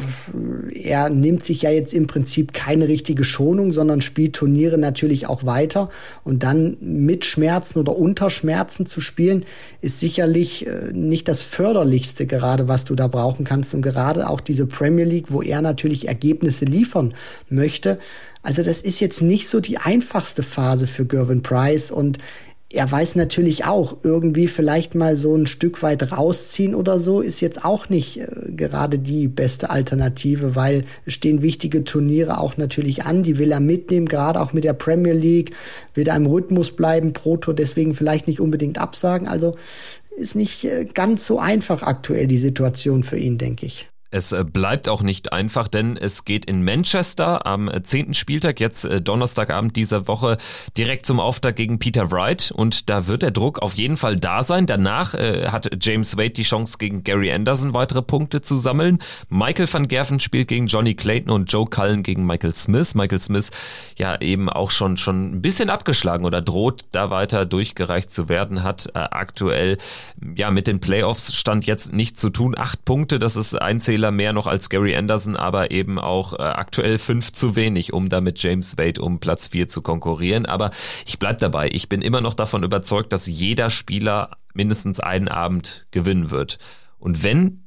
er nimmt sich ja jetzt im Prinzip keine richtige Schonung, sondern spielt Turniere natürlich auch weiter. Und dann mit Schmerzen oder unter Schmerzen zu spielen, ist sicherlich äh, nicht das förderlichste gerade, was du da brauchen kannst. Und gerade auch diese Premier League, wo er natürlich Ergebnisse liefern möchte. Also das ist jetzt nicht so die einfachste Phase für Gervin Price und er weiß natürlich auch, irgendwie vielleicht mal so ein Stück weit rausziehen oder so, ist jetzt auch nicht äh, gerade die beste Alternative, weil es stehen wichtige Turniere auch natürlich an, die will er mitnehmen, gerade auch mit der Premier League, will da im Rhythmus bleiben, Pro Tour deswegen vielleicht nicht unbedingt absagen. Also ist nicht äh, ganz so einfach aktuell die Situation für ihn, denke ich. Es äh, bleibt auch nicht einfach, denn es geht in Manchester am 10. Äh, Spieltag, jetzt äh, Donnerstagabend dieser Woche, direkt zum Auftakt gegen Peter Wright. Und da wird der Druck auf jeden Fall da sein. Danach äh, hat James Wade die Chance, gegen Gary Anderson weitere Punkte zu sammeln. Michael van Gerven spielt gegen Johnny Clayton und Joe Cullen gegen Michael Smith. Michael Smith ja eben auch schon, schon ein bisschen abgeschlagen oder droht da weiter durchgereicht zu werden, hat äh, aktuell ja mit den Playoffs stand jetzt nichts zu tun. Acht Punkte, das ist ein Zähler Spieler mehr noch als Gary Anderson, aber eben auch äh, aktuell fünf zu wenig, um da mit James Wade um Platz vier zu konkurrieren. Aber ich bleib dabei. Ich bin immer noch davon überzeugt, dass jeder Spieler mindestens einen Abend gewinnen wird. Und wenn,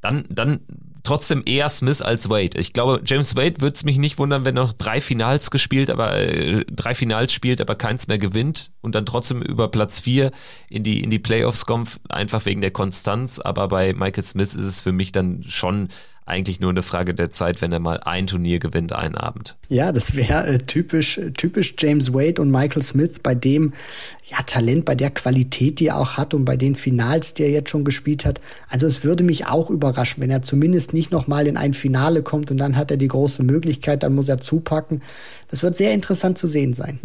dann, dann trotzdem eher Smith als Wade. Ich glaube, James Wade würde es mich nicht wundern, wenn er noch drei Finals gespielt, aber äh, drei Finals spielt, aber keins mehr gewinnt und dann trotzdem über Platz vier in die in die Playoffs kommt, einfach wegen der Konstanz. Aber bei Michael Smith ist es für mich dann schon eigentlich nur eine Frage der Zeit, wenn er mal ein Turnier gewinnt, einen Abend. Ja, das wäre äh, typisch, typisch James Wade und Michael Smith bei dem ja, Talent, bei der Qualität, die er auch hat und bei den Finals, die er jetzt schon gespielt hat. Also es würde mich auch überraschen, wenn er zumindest nicht nochmal in ein Finale kommt und dann hat er die große Möglichkeit, dann muss er zupacken. Das wird sehr interessant zu sehen sein.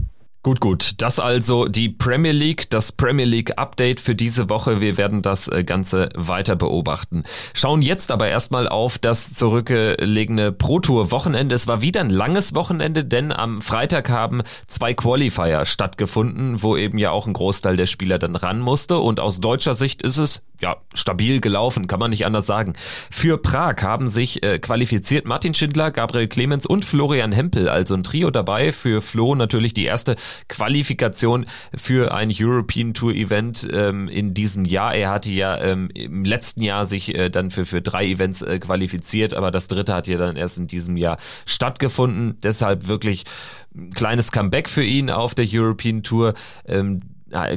Gut, gut. Das also die Premier League, das Premier League Update für diese Woche. Wir werden das äh, Ganze weiter beobachten. Schauen jetzt aber erstmal auf das zurückgelegene Pro Tour Wochenende. Es war wieder ein langes Wochenende, denn am Freitag haben zwei Qualifier stattgefunden, wo eben ja auch ein Großteil der Spieler dann ran musste. Und aus deutscher Sicht ist es ja stabil gelaufen, kann man nicht anders sagen. Für Prag haben sich äh, qualifiziert Martin Schindler, Gabriel Clemens und Florian Hempel, also ein Trio dabei. Für Flo natürlich die erste Qualifikation für ein European Tour Event ähm, in diesem Jahr. Er hatte ja ähm, im letzten Jahr sich äh, dann für, für drei Events äh, qualifiziert, aber das dritte hat ja dann erst in diesem Jahr stattgefunden. Deshalb wirklich ein kleines Comeback für ihn auf der European Tour. Ähm,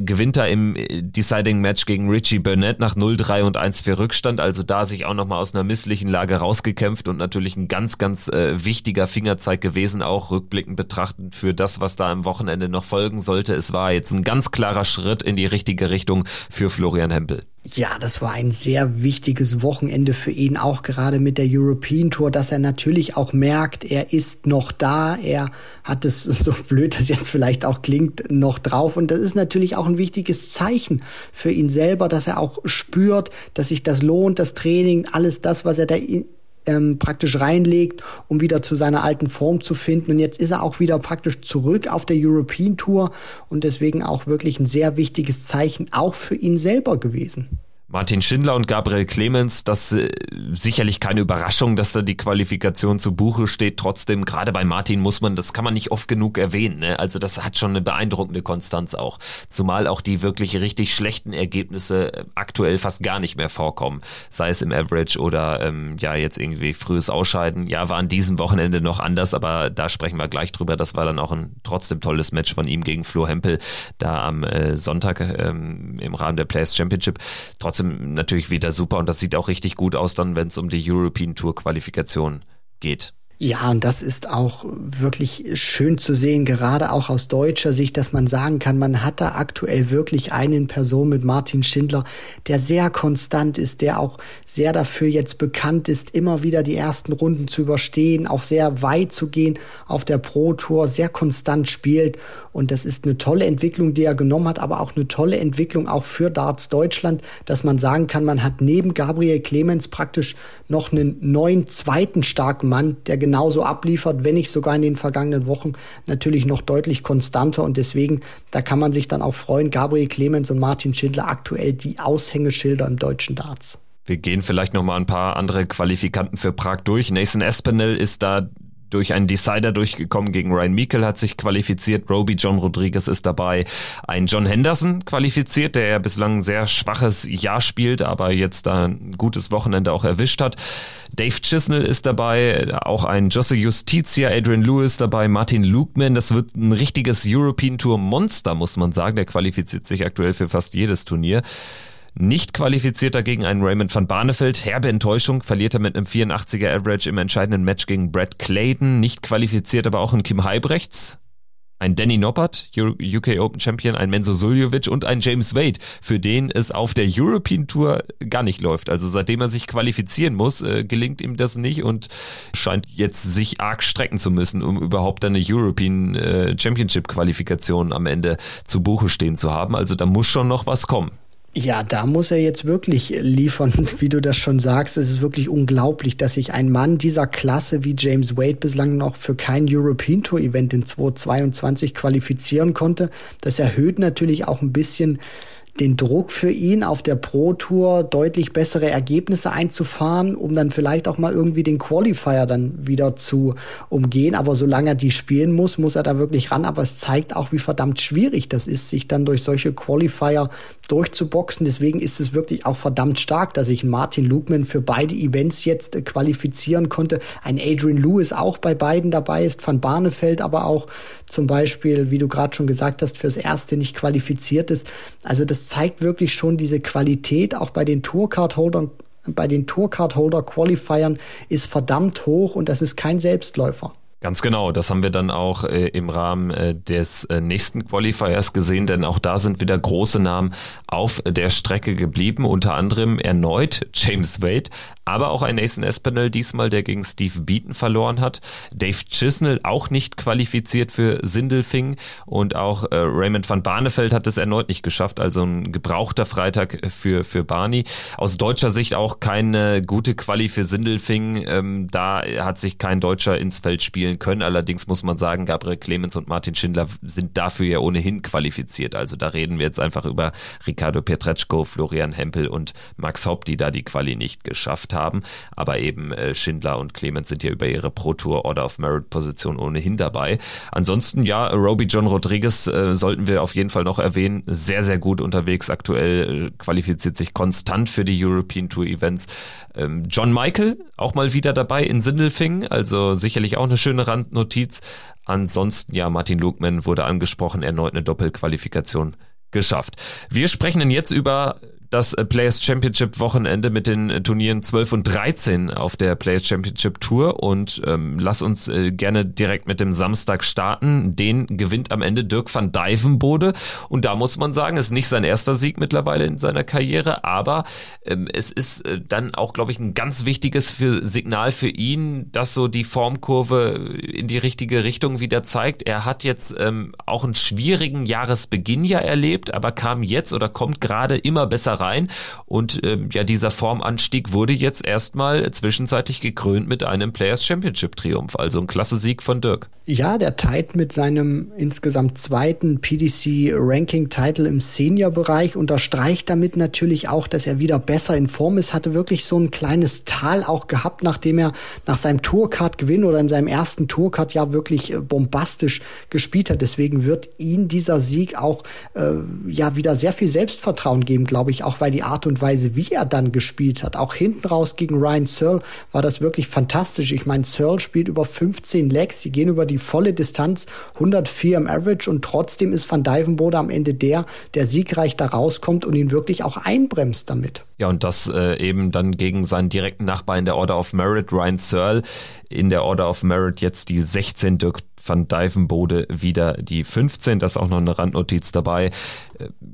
gewinnt er im äh, Deciding Match gegen Richie Burnett nach 0-3 und 1-4 Rückstand, also da sich auch nochmal aus einer misslichen Lage rausgekämpft und natürlich ein ganz, ganz äh, wichtiger Fingerzeig gewesen, auch rückblickend betrachtend für das, was da am Wochenende noch folgen sollte. Es war jetzt ein ganz klarer Schritt in die richtige Richtung für Florian Hempel. Ja, das war ein sehr wichtiges Wochenende für ihn, auch gerade mit der European Tour, dass er natürlich auch merkt, er ist noch da, er hat es, so blöd das jetzt vielleicht auch klingt, noch drauf. Und das ist natürlich auch ein wichtiges Zeichen für ihn selber, dass er auch spürt, dass sich das lohnt, das Training, alles das, was er da ähm, praktisch reinlegt, um wieder zu seiner alten Form zu finden. Und jetzt ist er auch wieder praktisch zurück auf der European Tour und deswegen auch wirklich ein sehr wichtiges Zeichen auch für ihn selber gewesen. Martin Schindler und Gabriel Clemens, das äh, sicherlich keine Überraschung, dass da die Qualifikation zu Buche steht. Trotzdem, gerade bei Martin muss man, das kann man nicht oft genug erwähnen. Ne? Also das hat schon eine beeindruckende Konstanz auch. Zumal auch die wirklich richtig schlechten Ergebnisse äh, aktuell fast gar nicht mehr vorkommen. Sei es im Average oder ähm, ja jetzt irgendwie frühes Ausscheiden. Ja, war an diesem Wochenende noch anders, aber da sprechen wir gleich drüber. Das war dann auch ein trotzdem tolles Match von ihm gegen Flo Hempel da am äh, Sonntag ähm, im Rahmen der Players Championship. Trotzdem trotzdem natürlich wieder super und das sieht auch richtig gut aus dann, wenn es um die European Tour Qualifikation geht. Ja, und das ist auch wirklich schön zu sehen, gerade auch aus deutscher Sicht, dass man sagen kann, man hat da aktuell wirklich einen Person mit Martin Schindler, der sehr konstant ist, der auch sehr dafür jetzt bekannt ist, immer wieder die ersten Runden zu überstehen, auch sehr weit zu gehen auf der Pro Tour, sehr konstant spielt. Und das ist eine tolle Entwicklung, die er genommen hat, aber auch eine tolle Entwicklung auch für Darts Deutschland, dass man sagen kann, man hat neben Gabriel Clemens praktisch noch einen neuen zweiten starken Mann, der genau genauso abliefert, wenn nicht sogar in den vergangenen Wochen natürlich noch deutlich konstanter. Und deswegen, da kann man sich dann auch freuen, Gabriel Clemens und Martin Schindler aktuell die Aushängeschilder im deutschen Darts. Wir gehen vielleicht noch mal ein paar andere Qualifikanten für Prag durch. Nathan Espinel ist da durch einen Decider durchgekommen gegen Ryan Meikle, hat sich qualifiziert. Roby John Rodriguez ist dabei. Ein John Henderson qualifiziert, der ja bislang ein sehr schwaches Jahr spielt, aber jetzt da ein gutes Wochenende auch erwischt hat. Dave Chisnell ist dabei, auch ein Josse Justitia, Adrian Lewis dabei, Martin Lukeman. Das wird ein richtiges European Tour Monster, muss man sagen. Der qualifiziert sich aktuell für fast jedes Turnier. Nicht qualifiziert dagegen ein Raymond van Barneveld. Herbe Enttäuschung, verliert er mit einem 84er Average im entscheidenden Match gegen Brad Clayton. Nicht qualifiziert aber auch ein Kim Heibrechts. Ein Danny Noppert, UK Open Champion, ein Menzo Suljovic und ein James Wade, für den es auf der European Tour gar nicht läuft. Also seitdem er sich qualifizieren muss, äh, gelingt ihm das nicht und scheint jetzt sich arg strecken zu müssen, um überhaupt eine European äh, Championship Qualifikation am Ende zu Buche stehen zu haben. Also da muss schon noch was kommen. Ja, da muss er jetzt wirklich liefern, wie du das schon sagst. Es ist wirklich unglaublich, dass sich ein Mann dieser Klasse wie James Wade bislang noch für kein European Tour Event in 2022 qualifizieren konnte. Das erhöht natürlich auch ein bisschen den Druck für ihn auf der Pro Tour deutlich bessere Ergebnisse einzufahren, um dann vielleicht auch mal irgendwie den Qualifier dann wieder zu umgehen. Aber solange er die spielen muss, muss er da wirklich ran. Aber es zeigt auch, wie verdammt schwierig das ist, sich dann durch solche Qualifier durchzuboxen. Deswegen ist es wirklich auch verdammt stark, dass sich Martin Lugman für beide Events jetzt äh, qualifizieren konnte. Ein Adrian Lewis auch bei beiden dabei ist, Van Barneveld aber auch zum Beispiel, wie du gerade schon gesagt hast, fürs erste nicht qualifiziert ist. Also das zeigt wirklich schon diese Qualität auch bei den Tourcard-Holdern bei den Tourcard-Holder-Qualifiern ist verdammt hoch und das ist kein Selbstläufer. Ganz genau, das haben wir dann auch äh, im Rahmen äh, des äh, nächsten Qualifiers gesehen, denn auch da sind wieder große Namen auf der Strecke geblieben, unter anderem erneut James Wade, aber auch ein Nathan Espinel diesmal, der gegen Steve Beaton verloren hat. Dave Chisnell auch nicht qualifiziert für Sindelfing. Und auch äh, Raymond van Barneveld hat es erneut nicht geschafft, also ein gebrauchter Freitag für, für Barney. Aus deutscher Sicht auch keine gute Quali für Sindelfing, ähm, da hat sich kein Deutscher ins Feld spielen können, allerdings muss man sagen, Gabriel Clemens und Martin Schindler sind dafür ja ohnehin qualifiziert, also da reden wir jetzt einfach über Ricardo Pietreczko, Florian Hempel und Max Hopp, die da die Quali nicht geschafft haben haben. Aber eben äh, Schindler und Clemens sind ja über ihre Pro Tour Order of Merit Position ohnehin dabei. Ansonsten, ja, Roby John Rodriguez äh, sollten wir auf jeden Fall noch erwähnen. Sehr, sehr gut unterwegs. Aktuell äh, qualifiziert sich konstant für die European Tour Events. Ähm, John Michael auch mal wieder dabei in Sindelfing. Also sicherlich auch eine schöne Randnotiz. Ansonsten, ja, Martin Lugman wurde angesprochen, erneut eine Doppelqualifikation geschafft. Wir sprechen jetzt über das äh, Players Championship Wochenende mit den äh, Turnieren 12 und 13 auf der Players Championship Tour und ähm, lass uns äh, gerne direkt mit dem Samstag starten. Den gewinnt am Ende Dirk van Dijvenbode und da muss man sagen, ist nicht sein erster Sieg mittlerweile in seiner Karriere, aber ähm, es ist äh, dann auch, glaube ich, ein ganz wichtiges für, Signal für ihn, dass so die Formkurve in die richtige Richtung wieder zeigt. Er hat jetzt ähm, auch einen schwierigen Jahresbeginn ja erlebt, aber kam jetzt oder kommt gerade immer besser rein. Und ähm, ja, dieser Formanstieg wurde jetzt erstmal zwischenzeitlich gekrönt mit einem Players Championship Triumph, also ein klasse Sieg von Dirk. Ja, der Tide mit seinem insgesamt zweiten PDC Ranking Title im Senior Bereich unterstreicht damit natürlich auch, dass er wieder besser in Form ist, hatte wirklich so ein kleines Tal auch gehabt, nachdem er nach seinem Tourcard Gewinn oder in seinem ersten Tourcard ja wirklich äh, bombastisch gespielt hat. Deswegen wird ihn dieser Sieg auch äh, ja wieder sehr viel Selbstvertrauen geben, glaube ich, auch auch weil die Art und Weise, wie er dann gespielt hat, auch hinten raus gegen Ryan Searle, war das wirklich fantastisch. Ich meine, Searle spielt über 15 Legs, die gehen über die volle Distanz, 104 im Average und trotzdem ist Van Dijvenbode am Ende der, der siegreich da rauskommt und ihn wirklich auch einbremst damit. Ja, und das äh, eben dann gegen seinen direkten Nachbar in der Order of Merit, Ryan Searle, in der Order of Merit jetzt die 16 Dirk van Dijvenbode wieder die 15. Das ist auch noch eine Randnotiz dabei.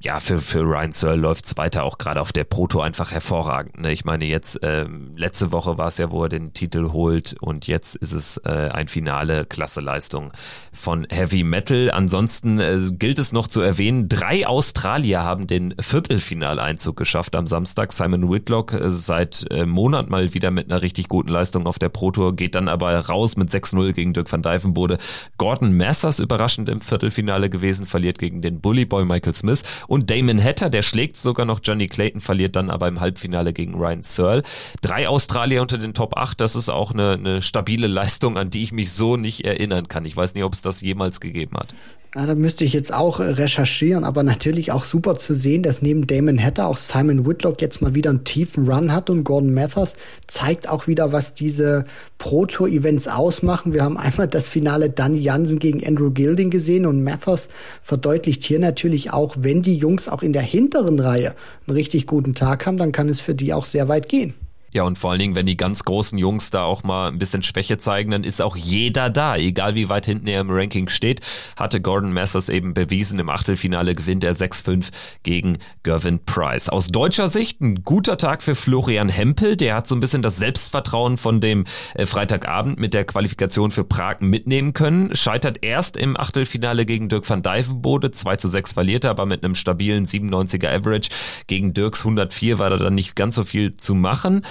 Ja, für, für Ryan Searle läuft es weiter auch gerade auf der Proto einfach hervorragend. Ne? Ich meine, jetzt ähm, letzte Woche war es ja, wo er den Titel holt und jetzt ist es äh, ein Finale, klasse Leistung von Heavy Metal. Ansonsten äh, gilt es noch zu erwähnen, drei Australier haben den Viertelfinaleinzug geschafft am Samstag. Simon Whitlock äh, seit äh, Monat mal wieder mit einer richtig guten Leistung auf der Pro Tour, geht dann aber raus mit 6-0 gegen Dirk van Dijvenbode. Gordon Masters überraschend im Viertelfinale gewesen, verliert gegen den Bullyboy Michael Smith. Und Damon Hatter, der schlägt sogar noch Johnny Clayton, verliert dann aber im Halbfinale gegen Ryan Searle. Drei Australier unter den Top 8, das ist auch eine, eine stabile Leistung, an die ich mich so nicht erinnern kann. Ich weiß nicht, ob es das jemals gegeben hat. Ja, da müsste ich jetzt auch äh, recherchieren, aber natürlich auch super zu sehen, dass neben Damon Hatter auch Simon Whitlock jetzt mal wieder einen tiefen Run hat und Gordon Mathers zeigt auch wieder, was diese Pro-Tour-Events ausmachen. Wir haben einmal das Finale Danny Jansen gegen Andrew Gilding gesehen und Mathers verdeutlicht hier natürlich auch, wenn die Jungs auch in der hinteren Reihe einen richtig guten Tag haben, dann kann es für die auch sehr weit gehen. Ja, und vor allen Dingen, wenn die ganz großen Jungs da auch mal ein bisschen Schwäche zeigen, dann ist auch jeder da. Egal wie weit hinten er im Ranking steht, hatte Gordon Masters eben bewiesen. Im Achtelfinale gewinnt er 6-5 gegen Gervin Price. Aus deutscher Sicht ein guter Tag für Florian Hempel. Der hat so ein bisschen das Selbstvertrauen von dem äh, Freitagabend mit der Qualifikation für Prag mitnehmen können. Scheitert erst im Achtelfinale gegen Dirk van Dijvenbode. 2 zu 6 verlierte, aber mit einem stabilen 97er Average. Gegen Dirks 104 war da dann nicht ganz so viel zu machen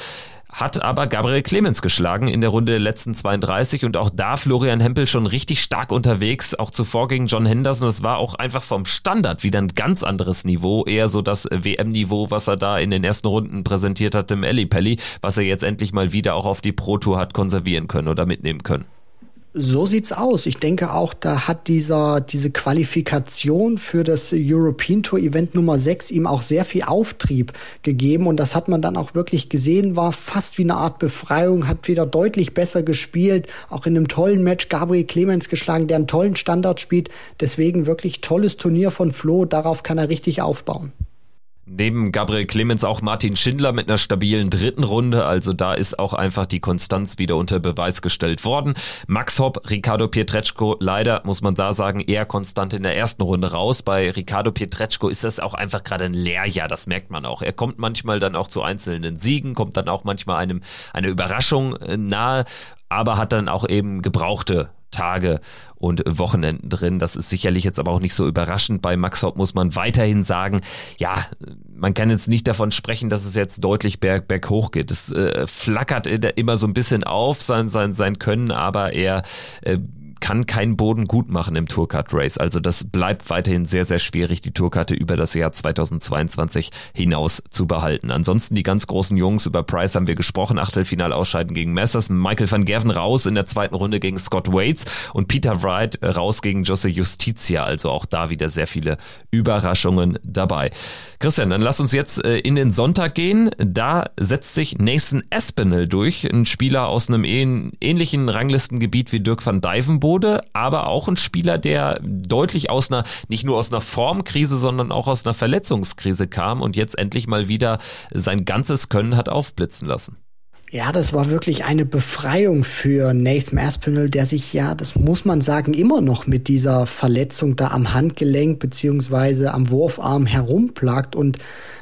hat aber Gabriel Clemens geschlagen in der Runde der letzten 32 und auch da Florian Hempel schon richtig stark unterwegs, auch zuvor gegen John Henderson. Das war auch einfach vom Standard wieder ein ganz anderes Niveau, eher so das WM-Niveau, was er da in den ersten Runden präsentiert hat im Ellipelli, was er jetzt endlich mal wieder auch auf die Pro Tour hat konservieren können oder mitnehmen können. So sieht's aus. Ich denke auch, da hat dieser, diese Qualifikation für das European Tour Event Nummer 6 ihm auch sehr viel Auftrieb gegeben. Und das hat man dann auch wirklich gesehen, war fast wie eine Art Befreiung, hat wieder deutlich besser gespielt, auch in einem tollen Match Gabriel Clemens geschlagen, der einen tollen Standard spielt. Deswegen wirklich tolles Turnier von Flo. Darauf kann er richtig aufbauen. Neben Gabriel Clemens auch Martin Schindler mit einer stabilen dritten Runde. Also da ist auch einfach die Konstanz wieder unter Beweis gestellt worden. Max Hopp, Ricardo Pietreczko, leider muss man da sagen, eher konstant in der ersten Runde raus. Bei Ricardo Pietreczko ist das auch einfach gerade ein Lehrjahr, das merkt man auch. Er kommt manchmal dann auch zu einzelnen Siegen, kommt dann auch manchmal einem eine Überraschung äh, nahe, aber hat dann auch eben gebrauchte Tage und Wochenenden drin. Das ist sicherlich jetzt aber auch nicht so überraschend. Bei Max Hopp muss man weiterhin sagen, ja, man kann jetzt nicht davon sprechen, dass es jetzt deutlich berg, berghoch geht. Es äh, flackert immer so ein bisschen auf, sein, sein, sein Können, aber er äh, kann keinen Boden gut machen im Tourcard Race. Also das bleibt weiterhin sehr, sehr schwierig, die Tourkarte über das Jahr 2022 hinaus zu behalten. Ansonsten die ganz großen Jungs, über Price haben wir gesprochen, Achtelfinal ausscheiden gegen Messers, Michael van Gerven raus in der zweiten Runde gegen Scott Waits und Peter Wright raus gegen Jose Justitia. Also auch da wieder sehr viele Überraschungen dabei. Christian, dann lass uns jetzt äh, in den Sonntag gehen. Da setzt sich Nathan Espinel durch, ein Spieler aus einem ähnlichen Ranglistengebiet wie Dirk van Dijvenbode Bode, aber auch ein Spieler, der deutlich aus einer, nicht nur aus einer Formkrise, sondern auch aus einer Verletzungskrise kam und jetzt endlich mal wieder sein ganzes Können hat aufblitzen lassen. Ja, das war wirklich eine Befreiung für Nathan Aspinall, der sich ja, das muss man sagen, immer noch mit dieser Verletzung da am Handgelenk beziehungsweise am Wurfarm herumplagt und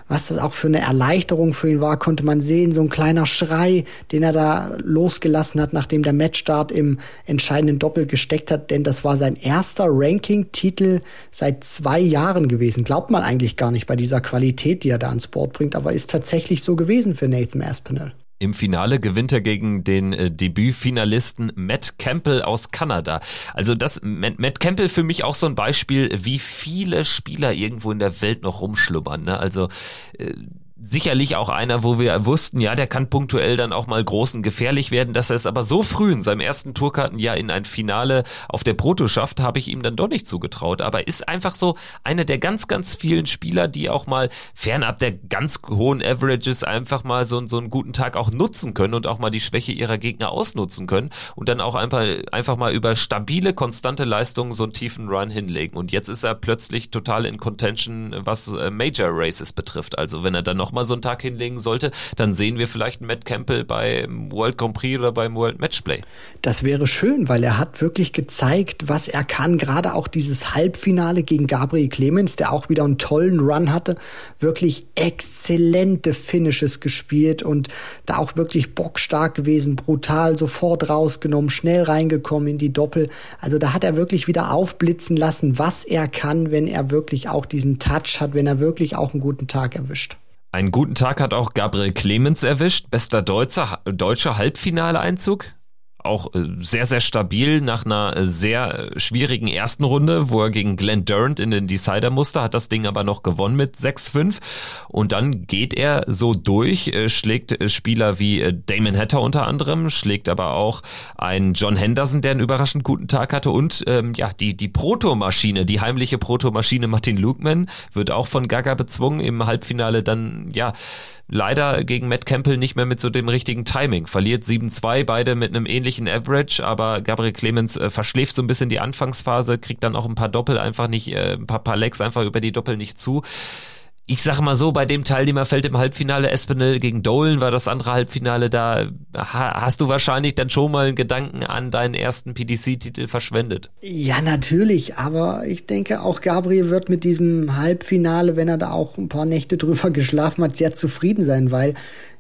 was das auch für eine Erleichterung für ihn war, konnte man sehen, so ein kleiner Schrei, den er da losgelassen hat, nachdem der Matchstart im entscheidenden Doppel gesteckt hat, denn das war sein erster Ranking-Titel seit zwei Jahren gewesen. Glaubt man eigentlich gar nicht bei dieser Qualität, die er da ans Board bringt, aber ist tatsächlich so gewesen für Nathan Aspinall. Im Finale gewinnt er gegen den äh, Debütfinalisten Matt Campbell aus Kanada. Also das Matt, Matt, Campbell für mich auch so ein Beispiel, wie viele Spieler irgendwo in der Welt noch rumschlummern. Ne? Also äh, sicherlich auch einer, wo wir wussten, ja, der kann punktuell dann auch mal groß und gefährlich werden, dass er es aber so früh in seinem ersten Tourkartenjahr in ein Finale auf der Proto schafft, habe ich ihm dann doch nicht zugetraut. Aber ist einfach so einer der ganz, ganz vielen Spieler, die auch mal fernab der ganz hohen Averages einfach mal so, so einen guten Tag auch nutzen können und auch mal die Schwäche ihrer Gegner ausnutzen können und dann auch einfach, einfach mal über stabile, konstante Leistungen so einen tiefen Run hinlegen. Und jetzt ist er plötzlich total in Contention, was äh, Major Races betrifft. Also wenn er dann noch mal so einen Tag hinlegen sollte, dann sehen wir vielleicht einen Matt Campbell beim World Grand Prix oder beim World Matchplay. Das wäre schön, weil er hat wirklich gezeigt, was er kann. Gerade auch dieses Halbfinale gegen Gabriel Clemens, der auch wieder einen tollen Run hatte, wirklich exzellente Finishes gespielt und da auch wirklich bockstark gewesen, brutal sofort rausgenommen, schnell reingekommen in die Doppel. Also da hat er wirklich wieder aufblitzen lassen, was er kann, wenn er wirklich auch diesen Touch hat, wenn er wirklich auch einen guten Tag erwischt. Einen guten Tag hat auch Gabriel Clemens erwischt, bester Deutscher, deutscher Halbfinaleinzug. Auch äh, sehr, sehr stabil nach einer äh, sehr schwierigen ersten Runde, wo er gegen Glenn Durant in den Decider musste, hat das Ding aber noch gewonnen mit 6-5 und dann geht er so durch, schlägt Spieler wie Damon Hatter unter anderem, schlägt aber auch einen John Henderson, der einen überraschend guten Tag hatte. Und ähm, ja, die, die Protomaschine, die heimliche Protomaschine Martin Lukeman wird auch von Gaga bezwungen im Halbfinale dann, ja, leider gegen Matt Campbell nicht mehr mit so dem richtigen Timing. Verliert 7-2, beide mit einem ähnlichen Average, aber Gabriel Clemens äh, verschläft so ein bisschen die Anfangsphase, kriegt dann auch ein paar Doppel einfach nicht, äh, ein paar, paar Legs einfach über die Doppel nicht zu ich sag mal so, bei dem Teilnehmerfeld im Halbfinale Espinel gegen Dolan war das andere Halbfinale, da hast du wahrscheinlich dann schon mal einen Gedanken an deinen ersten PDC-Titel verschwendet. Ja, natürlich, aber ich denke auch Gabriel wird mit diesem Halbfinale, wenn er da auch ein paar Nächte drüber geschlafen hat, sehr zufrieden sein, weil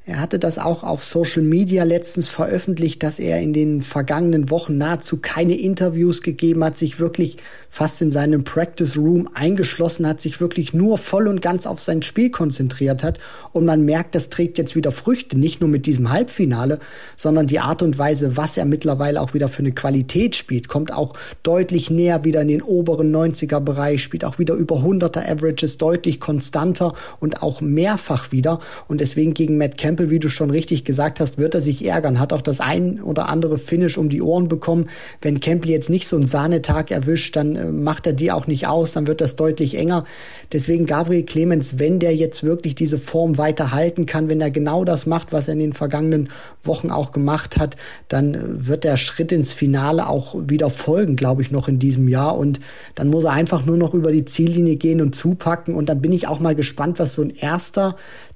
er hatte das auch auf Social Media letztens veröffentlicht, dass er in den vergangenen Wochen nahezu keine Interviews gegeben hat, sich wirklich fast in seinem Practice Room eingeschlossen hat, sich wirklich nur voll und ganz auf sein Spiel konzentriert hat. Und man merkt, das trägt jetzt wieder Früchte, nicht nur mit diesem Halbfinale, sondern die Art und Weise, was er mittlerweile auch wieder für eine Qualität spielt, kommt auch deutlich näher wieder in den oberen 90er Bereich, spielt auch wieder über 100er Averages, deutlich konstanter und auch mehrfach wieder. Und deswegen gegen Matt Campbell Campbell, wie du schon richtig gesagt hast, wird er sich ärgern, hat auch das ein oder andere Finish um die Ohren bekommen. Wenn Campbell jetzt nicht so einen Sahnetag erwischt, dann äh, macht er die auch nicht aus, dann wird das deutlich enger. Deswegen Gabriel Clemens, wenn der jetzt wirklich diese Form weiter halten kann, wenn er genau das macht, was er in den vergangenen Wochen auch gemacht hat, dann äh, wird der Schritt ins Finale auch wieder folgen, glaube ich, noch in diesem Jahr. Und dann muss er einfach nur noch über die Ziellinie gehen und zupacken. Und dann bin ich auch mal gespannt, was so ein erster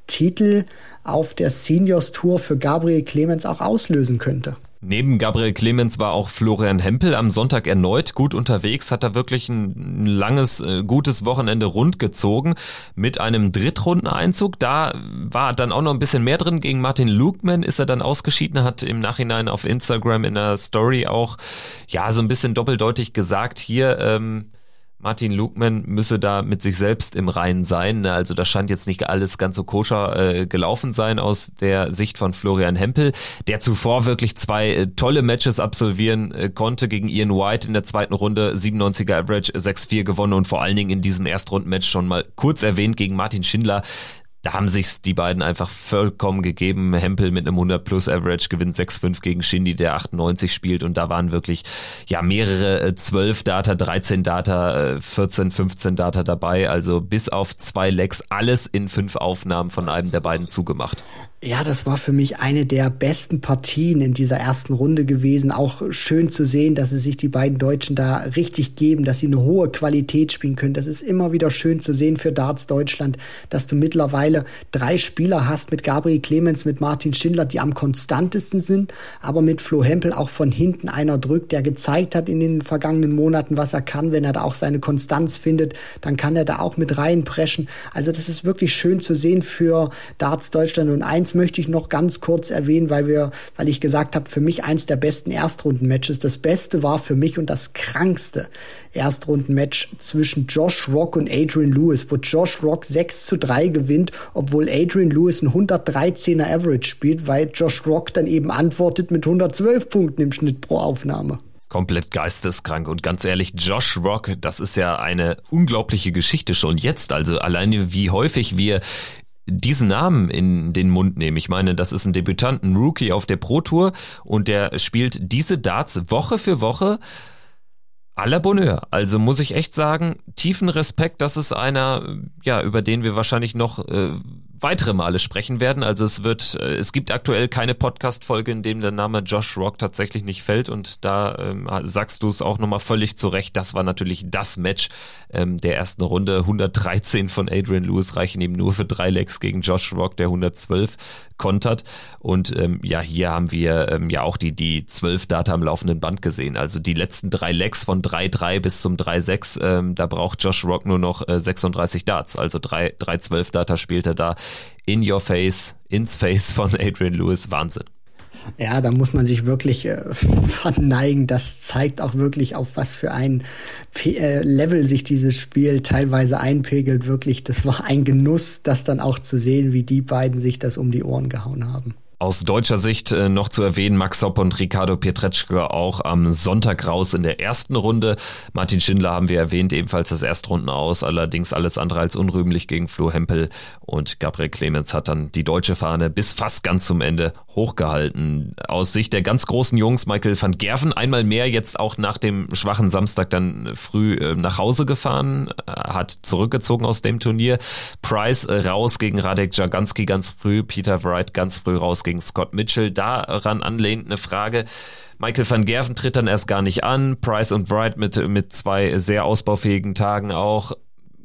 Titel auf der Seniors Tour für Gabriel Clemens auch auslösen könnte. Neben Gabriel Clemens war auch Florian Hempel am Sonntag erneut gut unterwegs, hat er wirklich ein langes, äh, gutes Wochenende rundgezogen mit einem Drittrundeneinzug. Da war dann auch noch ein bisschen mehr drin. Gegen Martin Lukeman ist er dann ausgeschieden, hat im Nachhinein auf Instagram in der Story auch ja so ein bisschen doppeldeutig gesagt, hier ähm, Martin Lugman müsse da mit sich selbst im Reinen sein. Ne? Also das scheint jetzt nicht alles ganz so koscher äh, gelaufen sein aus der Sicht von Florian Hempel, der zuvor wirklich zwei äh, tolle Matches absolvieren äh, konnte gegen Ian White in der zweiten Runde, 97er Average, 6-4 gewonnen und vor allen Dingen in diesem Erstrundenmatch schon mal kurz erwähnt gegen Martin Schindler da haben sich die beiden einfach vollkommen gegeben. Hempel mit einem 100 plus Average gewinnt 6-5 gegen Shindy, der 98 spielt und da waren wirklich ja mehrere 12 äh, Data, 13 Data, 14, äh, 15 Data dabei. Also bis auf zwei Legs alles in fünf Aufnahmen von einem der beiden zugemacht. Ja, das war für mich eine der besten Partien in dieser ersten Runde gewesen. Auch schön zu sehen, dass sie sich die beiden Deutschen da richtig geben, dass sie eine hohe Qualität spielen können. Das ist immer wieder schön zu sehen für Darts Deutschland, dass du mittlerweile drei Spieler hast mit Gabriel Clemens, mit Martin Schindler, die am konstantesten sind, aber mit Flo Hempel auch von hinten einer drückt, der gezeigt hat in den vergangenen Monaten, was er kann. Wenn er da auch seine Konstanz findet, dann kann er da auch mit reinpreschen. Also das ist wirklich schön zu sehen für Darts Deutschland und eins eins möchte ich noch ganz kurz erwähnen, weil wir, weil ich gesagt habe, für mich eins der besten Erstrunden-Matches. Das Beste war für mich und das krankste Erstrunden-Match zwischen Josh Rock und Adrian Lewis, wo Josh Rock 6 zu 3 gewinnt, obwohl Adrian Lewis ein 113er Average spielt, weil Josh Rock dann eben antwortet mit 112 Punkten im Schnitt pro Aufnahme komplett geisteskrank. Und ganz ehrlich, Josh Rock, das ist ja eine unglaubliche Geschichte schon jetzt. Also alleine wie häufig wir diesen Namen in den Mund nehmen. Ich meine, das ist ein Debütant, ein Rookie auf der Pro Tour und der spielt diese Darts Woche für Woche à la Bonheur. Also muss ich echt sagen, tiefen Respekt, das ist einer, ja, über den wir wahrscheinlich noch äh, weitere Male sprechen werden. Also es wird, äh, es gibt aktuell keine Podcast-Folge, in dem der Name Josh Rock tatsächlich nicht fällt und da ähm, sagst du es auch nochmal völlig zurecht. Das war natürlich das Match ähm, der ersten Runde. 113 von Adrian Lewis reichen ihm nur für drei Legs gegen Josh Rock, der 112 kontert. Und ähm, ja, hier haben wir ähm, ja auch die, die 12 Data am laufenden Band gesehen. Also die letzten drei Legs von 3-3 bis zum 3-6, ähm, da braucht Josh Rock nur noch äh, 36 Darts. Also 3-12 Data spielt er da in your face, ins Face von Adrian Lewis. Wahnsinn. Ja, da muss man sich wirklich äh, verneigen. Das zeigt auch wirklich, auf was für ein P äh, Level sich dieses Spiel teilweise einpegelt. Wirklich, das war ein Genuss, das dann auch zu sehen, wie die beiden sich das um die Ohren gehauen haben. Aus deutscher Sicht äh, noch zu erwähnen, Max Hopp und Ricardo Pietreczko auch am Sonntag raus in der ersten Runde. Martin Schindler haben wir erwähnt, ebenfalls das Erstrunden aus, allerdings alles andere als unrühmlich gegen Flo Hempel und Gabriel Clemens hat dann die deutsche Fahne bis fast ganz zum Ende hochgehalten. Aus Sicht der ganz großen Jungs, Michael van Gerven einmal mehr jetzt auch nach dem schwachen Samstag dann früh äh, nach Hause gefahren, äh, hat zurückgezogen aus dem Turnier. Price raus gegen Radek Jaganski ganz früh, Peter Wright ganz früh raus gegen Scott Mitchell. Daran anlehnt eine Frage. Michael van Gerven tritt dann erst gar nicht an. Price und Wright mit, mit zwei sehr ausbaufähigen Tagen auch.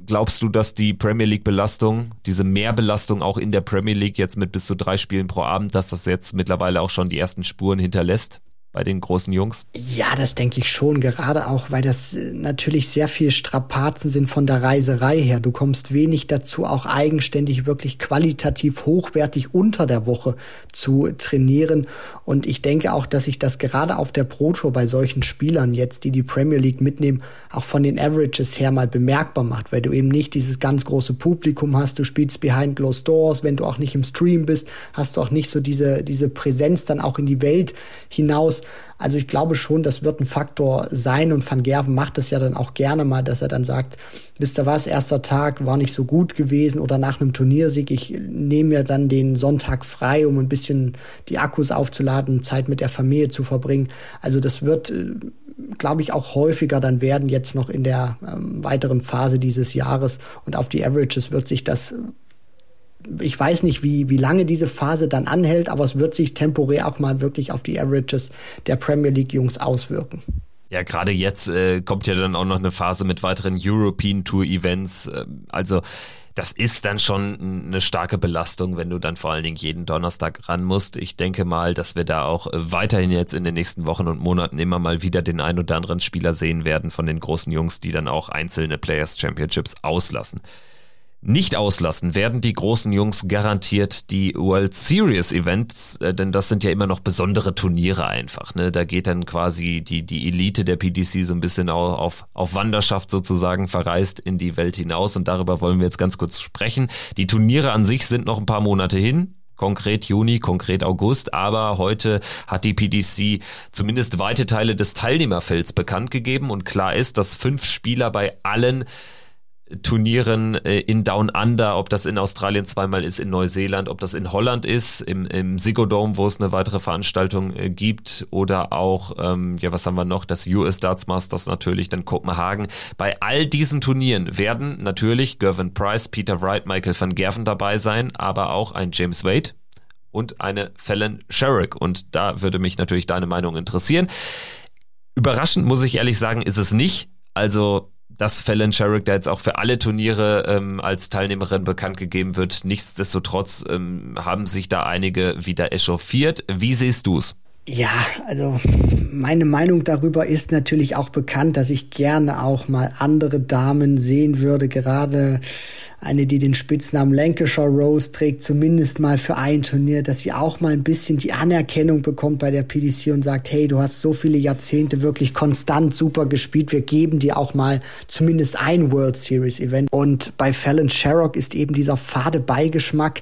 Glaubst du, dass die Premier League Belastung, diese Mehrbelastung auch in der Premier League jetzt mit bis zu drei Spielen pro Abend, dass das jetzt mittlerweile auch schon die ersten Spuren hinterlässt? Bei den großen Jungs? Ja, das denke ich schon, gerade auch, weil das äh, natürlich sehr viel Strapazen sind von der Reiserei her. Du kommst wenig dazu, auch eigenständig wirklich qualitativ hochwertig unter der Woche zu trainieren. Und ich denke auch, dass sich das gerade auf der Pro Tour bei solchen Spielern jetzt, die die Premier League mitnehmen, auch von den Averages her mal bemerkbar macht, weil du eben nicht dieses ganz große Publikum hast. Du spielst behind closed doors, wenn du auch nicht im Stream bist, hast du auch nicht so diese, diese Präsenz dann auch in die Welt hinaus. Also ich glaube schon, das wird ein Faktor sein und Van Gerven macht es ja dann auch gerne mal, dass er dann sagt, wisst ihr was, erster Tag war nicht so gut gewesen oder nach einem Turniersieg, ich nehme mir dann den Sonntag frei, um ein bisschen die Akkus aufzuladen, Zeit mit der Familie zu verbringen. Also das wird äh, glaube ich, auch häufiger dann werden jetzt noch in der ähm, weiteren Phase dieses Jahres. Und auf die Averages wird sich das ich weiß nicht, wie, wie lange diese Phase dann anhält, aber es wird sich temporär auch mal wirklich auf die Averages der Premier League Jungs auswirken. Ja, gerade jetzt äh, kommt ja dann auch noch eine Phase mit weiteren European Tour Events. Äh, also das ist dann schon eine starke Belastung, wenn du dann vor allen Dingen jeden Donnerstag ran musst. Ich denke mal, dass wir da auch äh, weiterhin jetzt in den nächsten Wochen und Monaten immer mal wieder den ein oder anderen Spieler sehen werden von den großen Jungs, die dann auch einzelne Players Championships auslassen. Nicht auslassen werden die großen Jungs garantiert die World Series Events, äh, denn das sind ja immer noch besondere Turniere einfach. Ne? Da geht dann quasi die, die Elite der PDC so ein bisschen auf, auf, auf Wanderschaft sozusagen verreist in die Welt hinaus und darüber wollen wir jetzt ganz kurz sprechen. Die Turniere an sich sind noch ein paar Monate hin konkret Juni, konkret August, aber heute hat die PDC zumindest weite Teile des Teilnehmerfelds bekannt gegeben und klar ist, dass fünf Spieler bei allen Turnieren äh, in Down Under, ob das in Australien zweimal ist, in Neuseeland, ob das in Holland ist, im, im Sigodome, wo es eine weitere Veranstaltung äh, gibt, oder auch, ähm, ja, was haben wir noch, das US Darts Masters natürlich, dann Kopenhagen. Bei all diesen Turnieren werden natürlich Gervin Price, Peter Wright, Michael van Gerven dabei sein, aber auch ein James Wade und eine Fallon Sherrick. Und da würde mich natürlich deine Meinung interessieren. Überraschend muss ich ehrlich sagen, ist es nicht. Also dass Fallon Sherrick da jetzt auch für alle Turniere ähm, als Teilnehmerin bekannt gegeben wird. Nichtsdestotrotz ähm, haben sich da einige wieder echauffiert. Wie siehst du es? Ja, also meine Meinung darüber ist natürlich auch bekannt, dass ich gerne auch mal andere Damen sehen würde, gerade eine, die den Spitznamen Lancashire Rose trägt, zumindest mal für ein Turnier, dass sie auch mal ein bisschen die Anerkennung bekommt bei der PDC und sagt, hey, du hast so viele Jahrzehnte wirklich konstant super gespielt, wir geben dir auch mal zumindest ein World Series Event. Und bei Fallon Sherrock ist eben dieser fade Beigeschmack,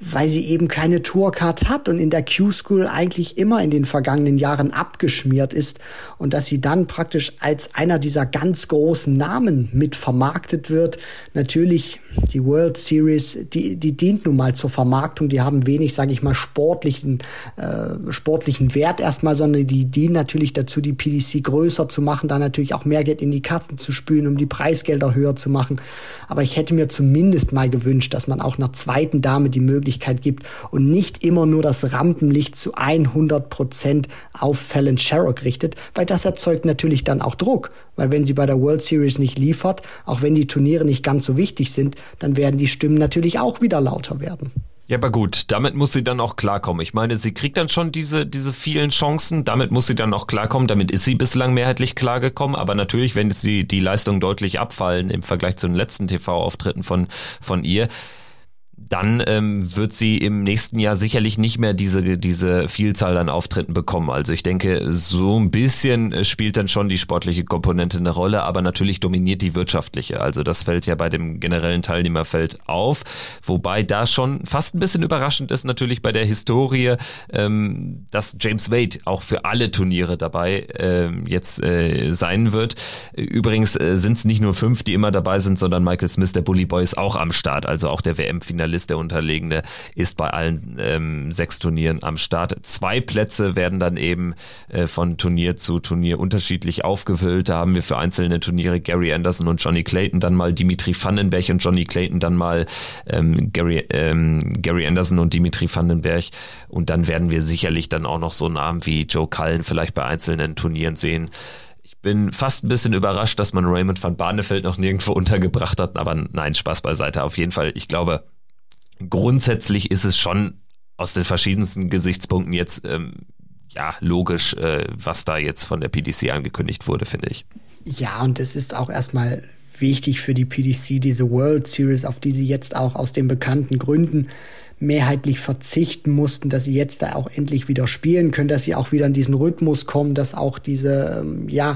weil sie eben keine Tourcard hat und in der Q-School eigentlich immer in den vergangenen Jahren abgeschmiert ist und dass sie dann praktisch als einer dieser ganz großen Namen mit vermarktet wird. Natürlich die World Series, die, die dient nun mal zur Vermarktung, die haben wenig, sage ich mal, sportlichen, äh, sportlichen Wert erstmal, sondern die dienen natürlich dazu, die PDC größer zu machen, da natürlich auch mehr Geld in die Kassen zu spülen, um die Preisgelder höher zu machen. Aber ich hätte mir zumindest mal gewünscht, dass man auch einer zweiten Dame die Möglichkeit Möglichkeit gibt und nicht immer nur das Rampenlicht zu 100 Prozent auf Fallon Sherrock richtet, weil das erzeugt natürlich dann auch Druck, weil wenn sie bei der World Series nicht liefert, auch wenn die Turniere nicht ganz so wichtig sind, dann werden die Stimmen natürlich auch wieder lauter werden. Ja, aber gut, damit muss sie dann auch klarkommen. Ich meine, sie kriegt dann schon diese, diese vielen Chancen, damit muss sie dann auch klarkommen, damit ist sie bislang mehrheitlich klargekommen, aber natürlich, wenn sie die Leistung deutlich abfallen im Vergleich zu den letzten TV-Auftritten von, von ihr, dann ähm, wird sie im nächsten Jahr sicherlich nicht mehr diese, diese Vielzahl an Auftritten bekommen. Also ich denke, so ein bisschen äh, spielt dann schon die sportliche Komponente eine Rolle, aber natürlich dominiert die wirtschaftliche. Also das fällt ja bei dem generellen Teilnehmerfeld auf. Wobei da schon fast ein bisschen überraschend ist natürlich bei der Historie, ähm, dass James Wade auch für alle Turniere dabei ähm, jetzt äh, sein wird. Übrigens äh, sind es nicht nur fünf, die immer dabei sind, sondern Michael Smith, der Bully Boy, ist auch am Start, also auch der WM-Finalist ist der Unterlegene, ist bei allen ähm, sechs Turnieren am Start. Zwei Plätze werden dann eben äh, von Turnier zu Turnier unterschiedlich aufgefüllt. Da haben wir für einzelne Turniere Gary Anderson und Johnny Clayton, dann mal Dimitri Vandenberg und Johnny Clayton, dann mal ähm, Gary, ähm, Gary Anderson und Dimitri Vandenberg. Und dann werden wir sicherlich dann auch noch so Namen wie Joe Cullen vielleicht bei einzelnen Turnieren sehen bin fast ein bisschen überrascht, dass man Raymond van Barneveld noch nirgendwo untergebracht hat, aber nein, Spaß beiseite. Auf jeden Fall, ich glaube, grundsätzlich ist es schon aus den verschiedensten Gesichtspunkten jetzt ähm, ja logisch, äh, was da jetzt von der PDC angekündigt wurde, finde ich. Ja, und es ist auch erstmal wichtig für die PDC, diese World Series, auf die sie jetzt auch aus den bekannten Gründen mehrheitlich verzichten mussten, dass sie jetzt da auch endlich wieder spielen können, dass sie auch wieder in diesen Rhythmus kommen, dass auch diese ähm, ja,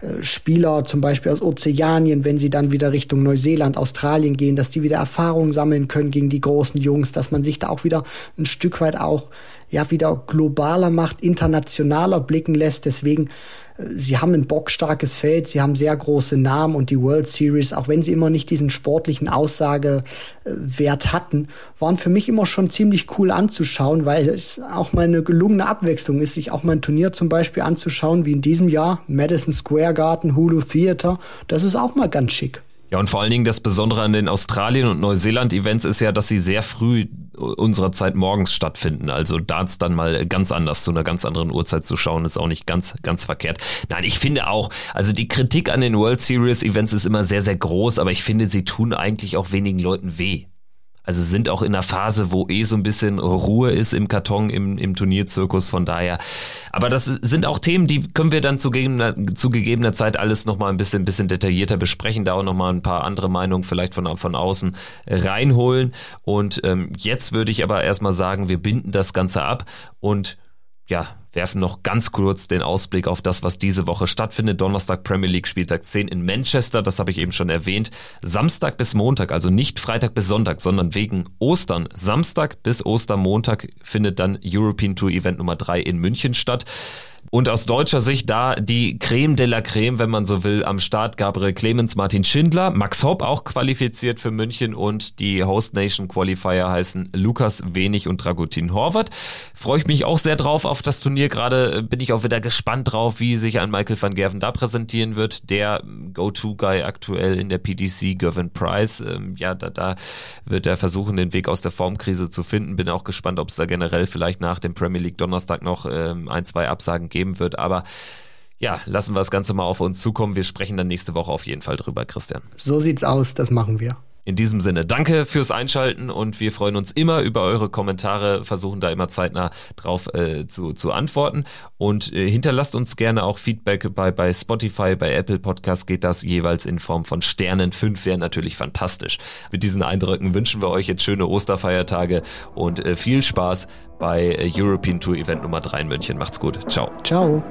äh, Spieler zum Beispiel aus Ozeanien, wenn sie dann wieder Richtung Neuseeland, Australien gehen, dass die wieder Erfahrungen sammeln können gegen die großen Jungs, dass man sich da auch wieder ein Stück weit auch ja wieder globaler macht, internationaler blicken lässt. Deswegen sie haben ein bockstarkes Feld, sie haben sehr große Namen und die World Series, auch wenn sie immer nicht diesen sportlichen Aussagewert hatten, waren für mich immer schon ziemlich cool anzuschauen, weil es auch mal eine gelungene Abwechslung ist, sich auch mal ein Turnier zum Beispiel anzuschauen, wie in diesem Jahr, Madison Square Garden, Hulu Theater. Das ist auch mal ganz schick. Ja, und vor allen Dingen das Besondere an den Australien- und Neuseeland-Events ist ja, dass sie sehr früh unserer Zeit morgens stattfinden. Also Darts dann mal ganz anders zu einer ganz anderen Uhrzeit zu schauen, ist auch nicht ganz, ganz verkehrt. Nein, ich finde auch, also die Kritik an den World Series Events ist immer sehr, sehr groß, aber ich finde, sie tun eigentlich auch wenigen Leuten weh. Also sind auch in einer Phase, wo eh so ein bisschen Ruhe ist im Karton, im, im Turnierzirkus, von daher. Aber das sind auch Themen, die können wir dann zu gegebener, zu gegebener Zeit alles nochmal ein bisschen, bisschen detaillierter besprechen, da auch nochmal ein paar andere Meinungen vielleicht von, von außen reinholen. Und ähm, jetzt würde ich aber erstmal sagen, wir binden das Ganze ab und ja, werfen noch ganz kurz den Ausblick auf das, was diese Woche stattfindet. Donnerstag Premier League Spieltag 10 in Manchester, das habe ich eben schon erwähnt. Samstag bis Montag, also nicht Freitag bis Sonntag, sondern wegen Ostern. Samstag bis Ostermontag findet dann European Tour Event Nummer 3 in München statt. Und aus deutscher Sicht da die Creme de la Creme, wenn man so will, am Start Gabriel Clemens, Martin Schindler, Max Hopp auch qualifiziert für München und die Host Nation Qualifier heißen Lukas Wenig und Dragutin Horvath. Freue ich mich auch sehr drauf auf das Turnier. Gerade bin ich auch wieder gespannt drauf, wie sich ein Michael van Gerven da präsentieren wird. Der Go-To-Guy aktuell in der PDC, Gervin Price. Ähm, ja, da, da wird er versuchen, den Weg aus der Formkrise zu finden. Bin auch gespannt, ob es da generell vielleicht nach dem Premier League Donnerstag noch ähm, ein, zwei Absagen geben wird. Aber ja, lassen wir das Ganze mal auf uns zukommen. Wir sprechen dann nächste Woche auf jeden Fall drüber, Christian. So sieht's aus, das machen wir. In diesem Sinne, danke fürs Einschalten und wir freuen uns immer über eure Kommentare, versuchen da immer zeitnah drauf äh, zu, zu antworten und äh, hinterlasst uns gerne auch Feedback bei, bei Spotify, bei Apple Podcast geht das jeweils in Form von Sternen. Fünf wären natürlich fantastisch. Mit diesen Eindrücken wünschen wir euch jetzt schöne Osterfeiertage und äh, viel Spaß bei äh, European Tour Event Nummer 3 in München. Macht's gut. Ciao. Ciao.